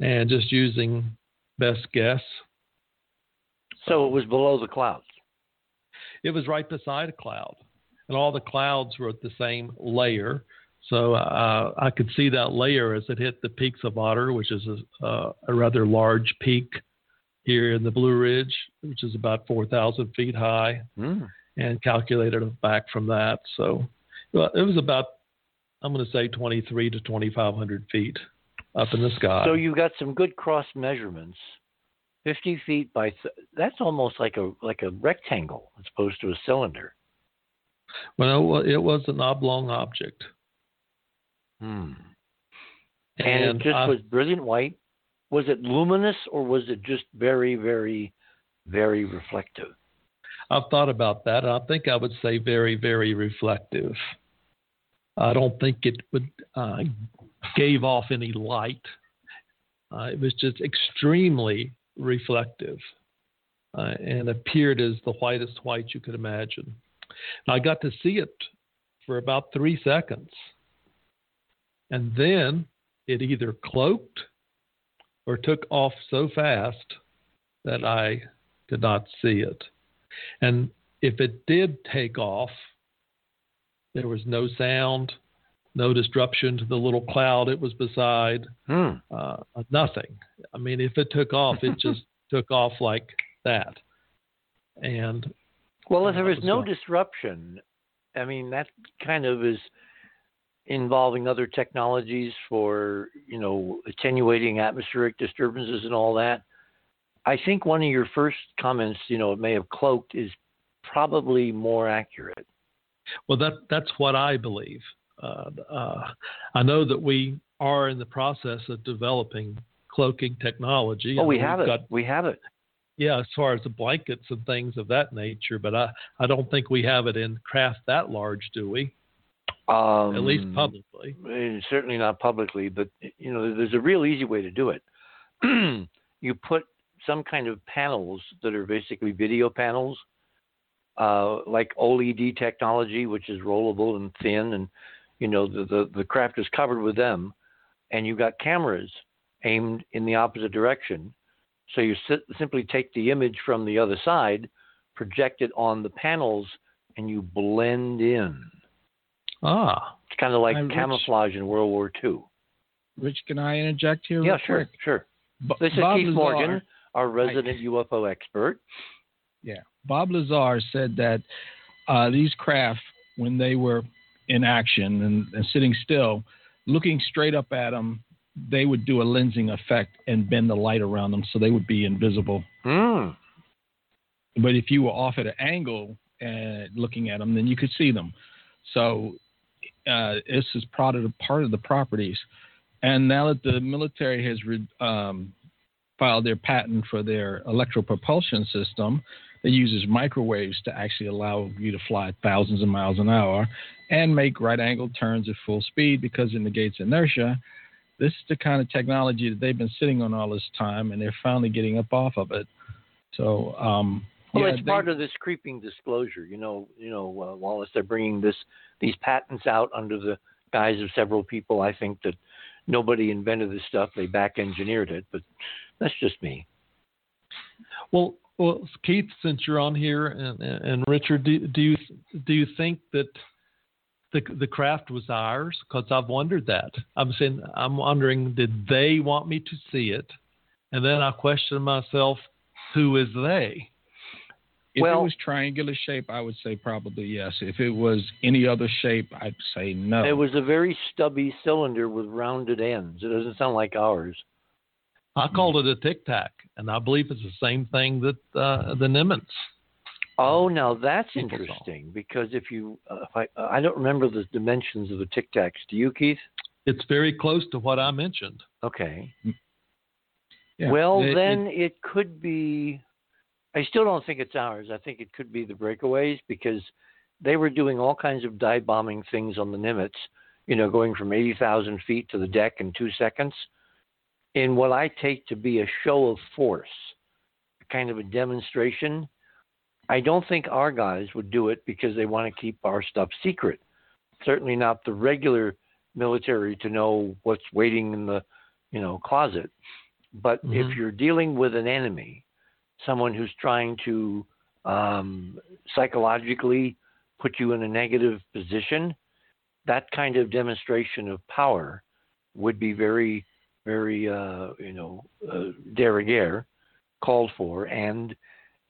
[SPEAKER 2] and just using best guess,
[SPEAKER 1] So it was below the clouds.
[SPEAKER 2] it was right beside a cloud, and all the clouds were at the same layer. So uh, I could see that layer as it hit the peaks of Otter, which is a, uh, a rather large peak here in the Blue Ridge, which is about 4,000 feet high.
[SPEAKER 1] Hmm.
[SPEAKER 2] and calculated back from that. So well, it was about, I'm going to say 23 to 2,500 feet up in the sky.
[SPEAKER 1] So you got some good cross measurements. 50 feet by th- that's almost like a like a rectangle as opposed to a cylinder.
[SPEAKER 2] well, it was an oblong object.
[SPEAKER 1] Hmm. And, it just
[SPEAKER 2] I-
[SPEAKER 1] was brilliant white. Was it luminous or was it just very, very, very reflective?
[SPEAKER 2] I've thought about that. I think I would say very, very reflective. I don't think it would uh, gave off any light. Uh, it was just extremely reflective uh, and appeared as the whitest white you could imagine. I got to see it for about three seconds, and then it either cloaked or took off so fast that I could not see it. And if it did take off, there was no sound, no disruption to the little cloud it was beside,
[SPEAKER 1] Hmm.
[SPEAKER 2] uh, nothing. I mean, if it took off, it <laughs> just took off like that. And
[SPEAKER 1] Well, if there was no disruption, I mean that kind of is involving other technologies for you know attenuating atmospheric disturbances and all that. I think one of your first comments, you know, it may have cloaked, is probably more accurate.
[SPEAKER 2] well, that that's what I believe. Uh, uh, I know that we are in the process of developing cloaking technology.
[SPEAKER 1] Oh, we have it.
[SPEAKER 2] got-
[SPEAKER 1] we have it.
[SPEAKER 2] yeah, as far as the blankets and things of that nature, but I, I don't think we have it in craft that large, do we?
[SPEAKER 1] Um,
[SPEAKER 2] At least publicly.
[SPEAKER 1] Certainly not publicly, but you know, there's a real easy way to do it. <clears throat> you put some kind of panels that are basically video panels, uh, like OLED technology, which is rollable and thin, and you know the, the the craft is covered with them, and you've got cameras aimed in the opposite direction. So you sit, simply take the image from the other side, project it on the panels, and you blend in.
[SPEAKER 2] Ah,
[SPEAKER 1] It's kind of like
[SPEAKER 4] Hi, Rich.
[SPEAKER 1] camouflage in World War II.
[SPEAKER 4] Rich, can I interject here?
[SPEAKER 1] Yeah, sure,
[SPEAKER 4] quick?
[SPEAKER 1] sure.
[SPEAKER 4] Bo-
[SPEAKER 1] This is
[SPEAKER 4] Bob
[SPEAKER 1] Keith
[SPEAKER 4] Lazar-
[SPEAKER 1] Morgan, our resident UFO expert.
[SPEAKER 4] Yeah, Bob Lazar said that uh, these craft, when they were in action and, and sitting still, looking straight up at them, they would do a lensing effect and bend the light around them so they would be invisible.
[SPEAKER 1] Hmm.
[SPEAKER 4] But if you were off at an angle and looking at them, then you could see them. So uh, this is part of the part of the properties. And now that the military has re- um, filed their patent for their electropropulsion system that uses microwaves to actually allow you to fly thousands of miles an hour and make right angle turns at full speed because it negates inertia. This is the kind of technology that they've been sitting on all this time, and they're finally getting up off of it. So, um,
[SPEAKER 1] Well,
[SPEAKER 4] yeah,
[SPEAKER 1] it's
[SPEAKER 4] they-
[SPEAKER 1] part of this creeping disclosure. You know, you know, uh, Wallace. They're bringing this these patents out under the guise of several people. I think that nobody invented this stuff; they back engineered it. But that's just me.
[SPEAKER 2] well, well, Keith, since you're on here, and, and and Richard, do, do you do you think that the the craft was ours? Because I've wondered that. I'm saying I'm wondering, did they want me to see it? And then I question myself, who is they?
[SPEAKER 4] If
[SPEAKER 1] Well-
[SPEAKER 4] it was triangular shape, I would say probably yes. If it was any other shape, I'd say no.
[SPEAKER 1] It was a very stubby cylinder with rounded ends. It doesn't sound like ours.
[SPEAKER 2] I called it a tic tac, and I believe it's the same thing that uh, the Nimitz.
[SPEAKER 1] Oh, now that's
[SPEAKER 2] People saw.
[SPEAKER 1] interesting because if you, uh, if I, I don't remember the dimensions of the Tic Tacs. Do you, Keith?
[SPEAKER 2] It's very close to what I mentioned.
[SPEAKER 1] Okay.
[SPEAKER 4] Yeah,
[SPEAKER 1] well,
[SPEAKER 4] it- it-
[SPEAKER 1] then it could be. I still don't think it's ours. I think it could be the breakaways because they were doing all kinds of dive bombing things on the Nimitz. You know, going from eighty thousand feet to the deck in two seconds, in what I take to be a show of force, a kind of a demonstration. I don't think our guys would do it because they want to keep our stuff secret. Certainly not the regular military to know what's waiting in the, you know, closet. But
[SPEAKER 2] Mhm.
[SPEAKER 1] if you're dealing with an enemy, someone who's trying to um, psychologically put you in a negative position, that kind of demonstration of power would be very, very, uh, you know, uh, de rigueur, called for, and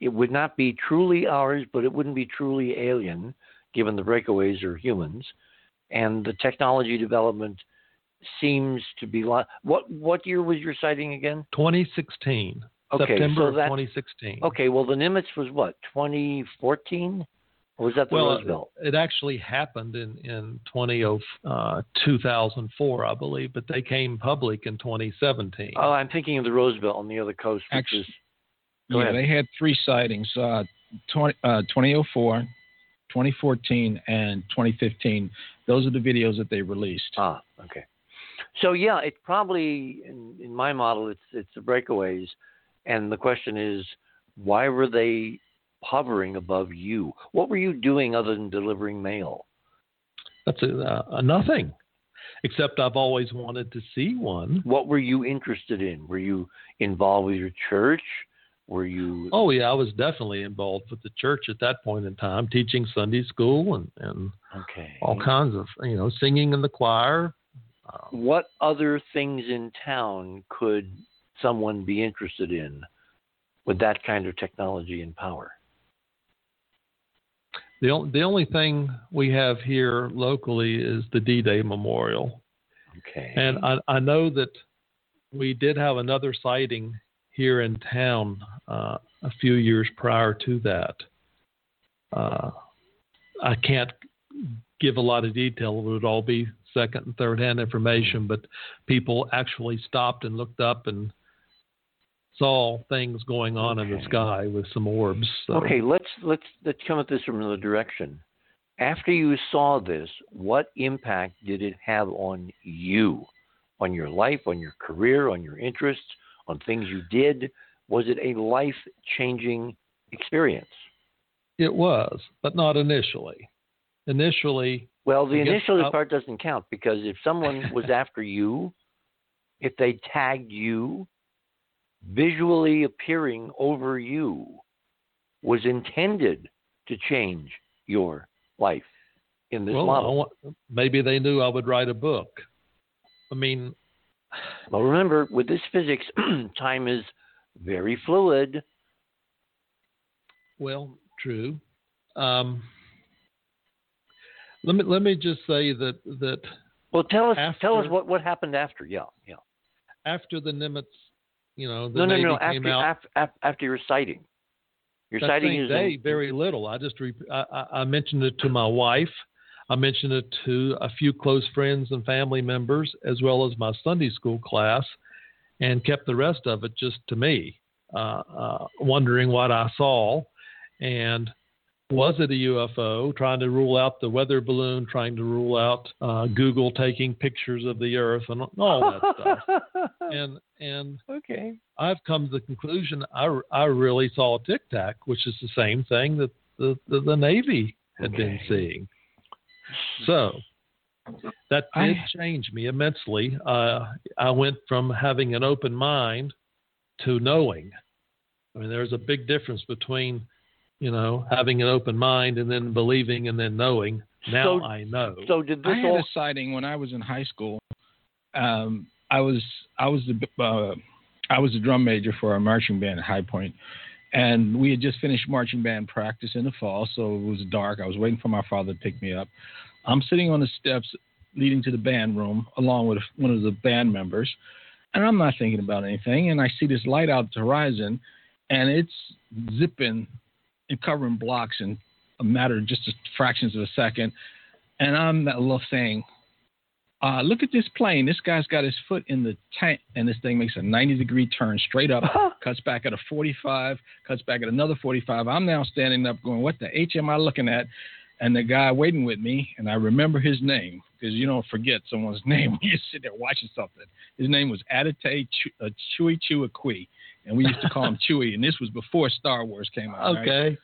[SPEAKER 1] it would not be truly ours, but it wouldn't be truly alien, given the breakaways are humans, and the technology development seems to be. Li- what what year was your sighting again?
[SPEAKER 2] 2016,
[SPEAKER 1] Okay,
[SPEAKER 2] September
[SPEAKER 1] so
[SPEAKER 2] of
[SPEAKER 1] that-
[SPEAKER 2] 2016.
[SPEAKER 1] Okay, well the Nimitz was what 2014, or was that the
[SPEAKER 2] Well,
[SPEAKER 1] Roosevelt?
[SPEAKER 2] it actually happened in in 20, uh, 2004, I believe, but they came public in 2017.
[SPEAKER 1] Oh, I'm thinking of the Roosevelt on the other coast, which
[SPEAKER 4] Actu-
[SPEAKER 1] is Go
[SPEAKER 4] yeah,
[SPEAKER 1] ahead.
[SPEAKER 4] they had three sightings: uh, 20, uh, 2004, 2014, and 2015. Those are the videos that they released.
[SPEAKER 1] Ah, okay. So yeah, it probably in, in my model it's it's the breakaways, and the question is, why were they hovering above you? What were you doing other than delivering mail?
[SPEAKER 2] That's a, uh, a nothing. Except I've always wanted to see one.
[SPEAKER 1] What were you interested in? Were you involved with your church? Were you?
[SPEAKER 2] Oh yeah, I was definitely involved with the church at that point in time, teaching Sunday school and and
[SPEAKER 1] okay.
[SPEAKER 2] all kinds of you know singing in the choir.
[SPEAKER 1] What other things in town could someone be interested in with that kind of technology and power?
[SPEAKER 2] the only the only thing we have here locally is the D-Day Memorial.
[SPEAKER 1] Okay.
[SPEAKER 2] And I, I know that we did have another sighting here in town uh, a few years prior to that. Uh, I can't give a lot of detail. It would all be second and third hand information, but people actually stopped and looked up and saw things going on in the sky with some orbs. So,
[SPEAKER 1] Okay, let's let's let's come at this from another direction. After you saw this, what impact did it have on you, on your life, on your career, on your interests, on things you did? Was it a life changing experience?
[SPEAKER 2] It was, but not initially. Initially,
[SPEAKER 1] Well, the initial part doesn't count because if someone was <laughs> after you, if they tagged you, visually appearing over you was intended to change your life in this
[SPEAKER 2] well,
[SPEAKER 1] model.
[SPEAKER 2] maybe they knew I would write a book. I mean,
[SPEAKER 1] Well, remember, with this physics, <clears throat> time is very fluid.
[SPEAKER 2] well, true. Um, let me let me just say that that
[SPEAKER 1] Well, tell us, tell us what, what happened after. Yeah, yeah.
[SPEAKER 2] after the Nimitz, you know,
[SPEAKER 1] No, no,
[SPEAKER 2] Navy
[SPEAKER 1] no.
[SPEAKER 2] came
[SPEAKER 1] After,
[SPEAKER 2] out.
[SPEAKER 1] after, after, your sighting. Your
[SPEAKER 2] that
[SPEAKER 1] sighting
[SPEAKER 2] same
[SPEAKER 1] is
[SPEAKER 2] day,
[SPEAKER 1] in,
[SPEAKER 2] very little. I just re- I, I I mentioned it to my wife. I mentioned it to a few close friends and family members, as well as my Sunday school class, and kept the rest of it just to me, uh, uh, wondering what I saw, and was it a UFO? Trying to rule out the weather balloon, trying to rule out uh, Google taking pictures of the Earth, and all that stuff. <laughs> And and
[SPEAKER 1] okay.
[SPEAKER 2] I've come to the conclusion I, I really saw a tic tac, which is the same thing that the, the, the Navy had been seeing. So that
[SPEAKER 4] I-
[SPEAKER 2] did change me immensely. Uh, I went from having an open mind to knowing. I mean, there's a big difference between, you know, having an open mind and then believing and then knowing. Now
[SPEAKER 1] So-
[SPEAKER 2] I know.
[SPEAKER 1] So did this
[SPEAKER 4] I had
[SPEAKER 1] all?
[SPEAKER 4] a sighting when I was in high school. Um, I was I was the uh, I was the drum major for our marching band at High Point, and we had just finished marching band practice in the fall, so it was dark. I was waiting for my father to pick me up. I'm sitting on the steps leading to the band room along with one of the band members, and I'm not thinking about anything. And I see this light out the horizon, and it's zipping and covering blocks in a matter of just fractions of a second. And I'm that little saying, uh, look at this plane. This guy's got his foot in the tank, and this thing makes a 90 degree turn straight up, cuts back at a 45, cuts back at another 45. I'm now standing up going, What the H am I looking at? And the guy waiting with me, and I remember his name because you don't forget someone's <laughs> name when you sit there watching something. His name was Adite Ch- uh, Chewy Chewakui, and we used to call him <laughs> Chewy. And this was before Star Wars came out. right?
[SPEAKER 2] okay.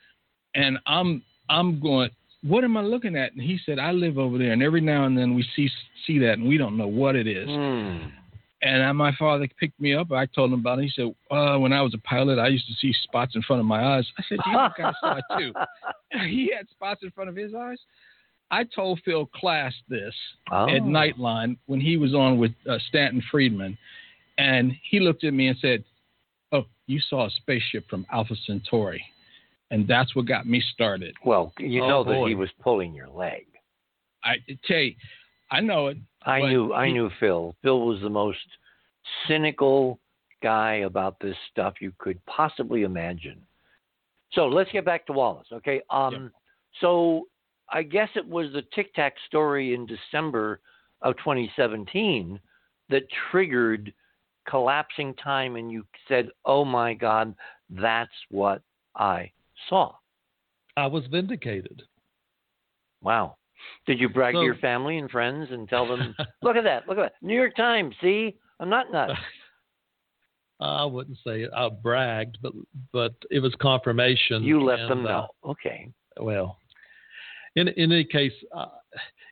[SPEAKER 4] and I'm I'm going, what am I looking at? And he said, I live over there, and every now and then we see see that, and we don't know what it is.
[SPEAKER 1] Hmm.
[SPEAKER 4] And uh, my father picked me up. I told him about it. He said, uh, when I was a pilot, I used to see spots in front of my eyes. I said, the other guy saw it too. <laughs> <laughs> he had spots in front of his eyes. I told Phil Klass this
[SPEAKER 1] Oh.
[SPEAKER 4] at Nightline when he was on with uh, Stanton Friedman, and he looked at me and said, "Oh, you saw a spaceship from Alpha Centauri," and that's what got me started.
[SPEAKER 1] Well, you
[SPEAKER 2] Oh,
[SPEAKER 1] know that
[SPEAKER 2] boy.
[SPEAKER 1] he was pulling your leg.
[SPEAKER 4] I tell you, I know it.
[SPEAKER 1] I knew I
[SPEAKER 4] he-
[SPEAKER 1] knew Phil. Phil was the most cynical guy about this stuff you could possibly imagine. So let's get back to Wallace, okay? Um, So I guess it was the Tic Tac story in December of 2017 that triggered collapsing time, and you said, "Oh my God, that's what I saw."
[SPEAKER 2] I was vindicated.
[SPEAKER 1] Wow. Did you brag to your family and friends and tell them, <laughs> look at that, look at that. New York Times, see? I'm not nuts. <laughs>
[SPEAKER 2] I wouldn't say I bragged, but but it was confirmation.
[SPEAKER 1] You let
[SPEAKER 2] and,
[SPEAKER 1] them
[SPEAKER 2] uh,
[SPEAKER 1] know. Okay.
[SPEAKER 2] well, in in any case, uh,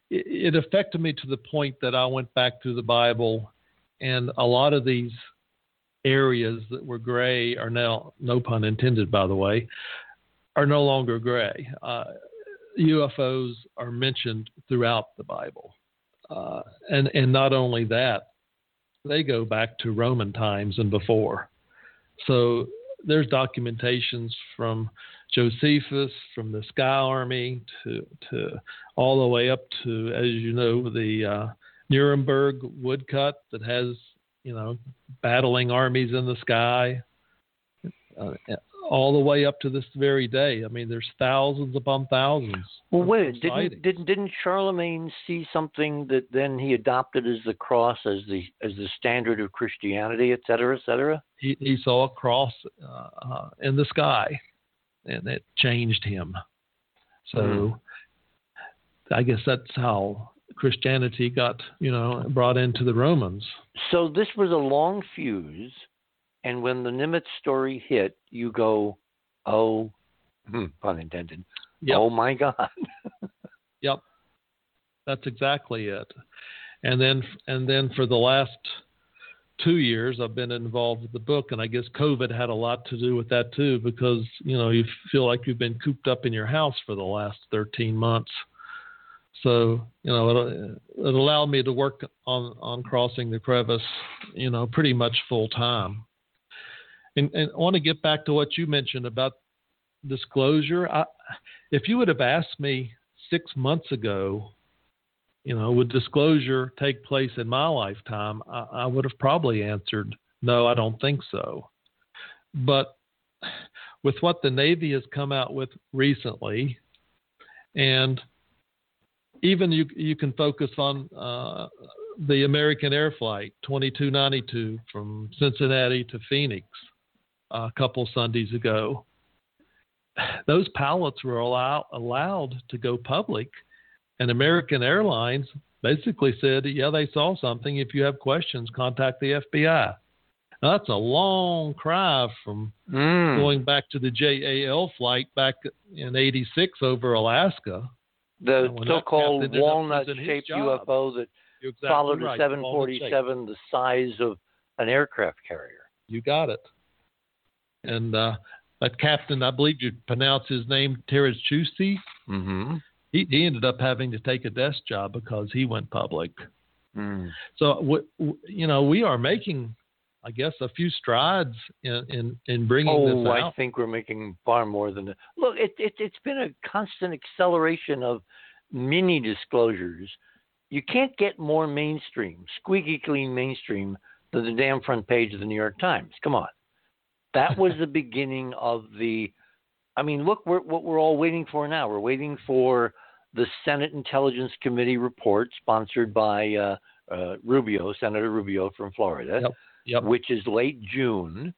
[SPEAKER 2] it, it affected me to the point that I went back to the Bible, and a lot of these areas that were gray are now, no pun intended, by the way, are no longer gray. Uh, UFOs are mentioned throughout the Bible, uh, and and not only that, they go back to Roman times and before. So there's documentations from Josephus, from the Sky Army to to all the way up to, as you know, the uh, Nuremberg woodcut that has you know battling armies in the sky. Uh, all the way up to this very day. I mean, there's thousands upon thousands.
[SPEAKER 1] Well, wait, didn't, didn't didn't Charlemagne see something that then he adopted as the cross, as the as the standard of Christianity, et cetera, et cetera?
[SPEAKER 2] he, he saw a cross uh, uh, in the sky, and it changed him. So,
[SPEAKER 1] Hmm.
[SPEAKER 2] I guess that's how Christianity got, you know, brought into the Romans.
[SPEAKER 1] So this was a long fuse, And when the Nimitz story hit, you go, oh, hmm, pun intended.
[SPEAKER 2] Yep.
[SPEAKER 1] Oh my God. <laughs>
[SPEAKER 2] Yep. That's exactly it. And then and then for the last two years I've been involved with the book and I guess COVID had a lot to do with that too because, you know, you feel like you've been cooped up in your house for the last 13 months. So, you know, it, it allowed me to work on, on crossing the crevice, you know, pretty much full time. And, and I want to get back to what you mentioned about disclosure. I, if you would have asked me six months ago, you know, would disclosure take place in my lifetime? I, I would have probably answered, no, I don't think so. But with what the Navy has come out with recently, and even you you can focus on uh, the American Air Flight 2292 from Cincinnati to Phoenix a couple Sundays ago. Those pilots were allow, allowed to go public, and American Airlines basically said, "Yeah, they saw something. If you have questions, contact the FBI." Now, that's a long cry from
[SPEAKER 1] Mm.
[SPEAKER 2] going back to the JAL flight back in '86 over Alaska.
[SPEAKER 1] The so-called
[SPEAKER 2] captain ended up
[SPEAKER 1] walnut
[SPEAKER 2] losing his
[SPEAKER 1] shaped. UFO that
[SPEAKER 2] exactly
[SPEAKER 1] followed
[SPEAKER 2] right,
[SPEAKER 1] a 747 the size of an aircraft carrier.
[SPEAKER 2] You got it. And uh, that captain, I believe you pronounce his name Terachusi.
[SPEAKER 1] Mm-hmm.
[SPEAKER 2] He, he ended up having to take a desk job because he went public.
[SPEAKER 1] Mm.
[SPEAKER 2] So, w- w- you know, we are making, I guess, a few strides in in, in bringing
[SPEAKER 1] Oh,
[SPEAKER 2] this
[SPEAKER 1] I think we're making far more than that. Look, it, it, it's been a constant acceleration of mini disclosures. You can't get more mainstream, squeaky clean mainstream than the damn front page of the New York Times. Come on. That was the <laughs> beginning of the. I mean, look we're, what we're all waiting for now. We're waiting for the Senate Intelligence Committee report sponsored by uh, uh, Rubio, Senator Rubio from Florida
[SPEAKER 2] Yep. Yep.
[SPEAKER 1] which is late June.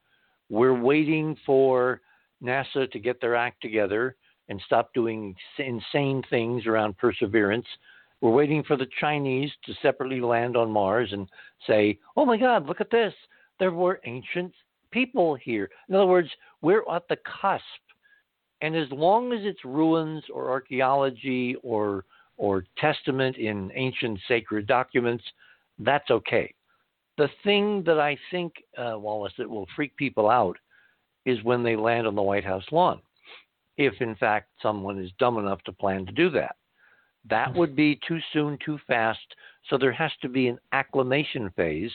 [SPEAKER 1] We're waiting for NASA to get their act together and stop doing insane things around perseverance. We're waiting for the Chinese to separately land on Mars and say, oh my God, look at this. There were ancient people here. In other words, we're at the cusp. And as long as it's ruins or archaeology or, or testament in ancient sacred documents, that's okay the thing that I think, uh, Wallace, that will freak people out is when they land on the White House lawn. If, in fact, someone is dumb enough to plan to do that, that would be too soon, too fast. So there has to be an acclimation phase.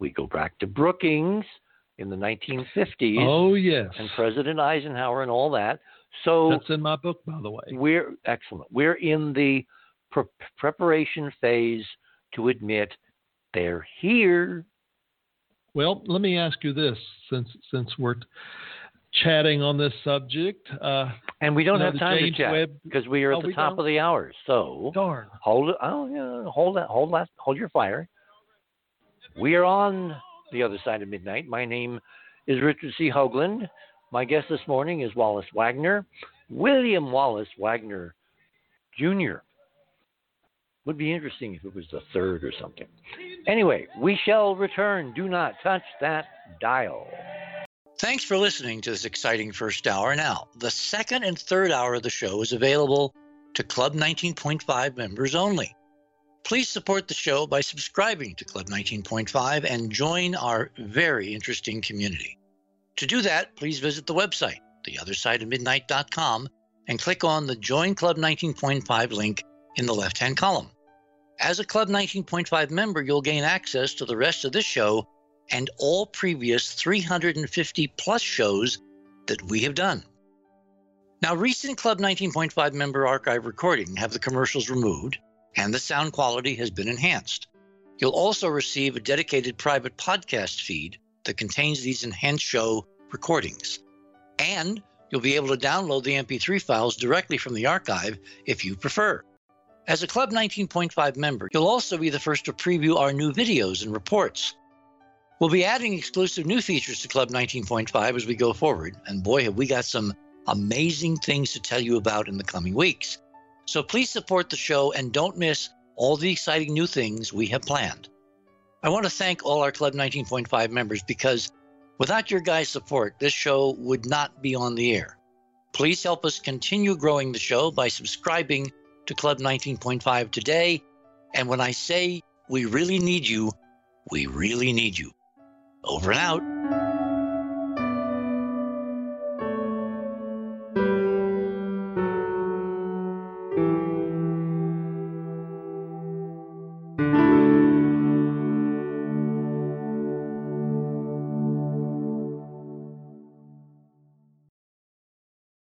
[SPEAKER 1] We go back to Brookings in the 1950s
[SPEAKER 2] Oh yes,
[SPEAKER 1] and President Eisenhower and all that. So
[SPEAKER 2] that's in my book, by the way.
[SPEAKER 1] we're excellent. We're in the pre- preparation phase to admit they're here.
[SPEAKER 2] Well, let me ask you this, since since we're chatting on this subject. Uh,
[SPEAKER 1] And we don't
[SPEAKER 2] you know,
[SPEAKER 1] have time
[SPEAKER 2] James
[SPEAKER 1] to chat
[SPEAKER 2] Webb-
[SPEAKER 1] because we are at
[SPEAKER 2] Oh,
[SPEAKER 1] the top
[SPEAKER 2] don't?
[SPEAKER 1] of the hour. So
[SPEAKER 2] darn.
[SPEAKER 1] hold it. Oh, yeah, hold that. Hold that. Hold your fire. We are on the other side of midnight. My name is Richard C. Hoagland. My guest this morning is Wallace Wagner, William Wallace Wagner Jr. Would be interesting if it was the third or something. Anyway, we shall return. Do not touch that dial. Thanks for listening to this exciting first hour. Now, the second and third hour of the show is available to Club 19.5 members only. Please support the show by subscribing to Club 19.5 and join our very interesting community. To do that, please visit the website, theothersideofmidnight.com, and click on the Join Club 19.5 link in the left hand column. As a Club 19.5 member, you'll gain access to the rest of this show and all previous 350 plus shows that we have done. Now, recent Club 19.5 member archive recording have the commercials removed and the sound quality has been enhanced. You'll also receive a dedicated private podcast feed that contains these enhanced show recordings. And you'll be able to download the MP3 files directly from the archive if you prefer. As a Club 19.5 member, you'll also be the first to preview our new videos and reports. We'll be adding exclusive new features to Club 19.5 as we go forward, and boy, have we got some amazing things to tell you about in the coming weeks. So please support the show and don't miss all the exciting new things we have planned. I want to thank all our Club 19.5 members because Without your guys' support, this show would not be on the air. Please help us continue growing the show by subscribing to Club 19.5 today. And when I say we really need you, we really need you. Over and out.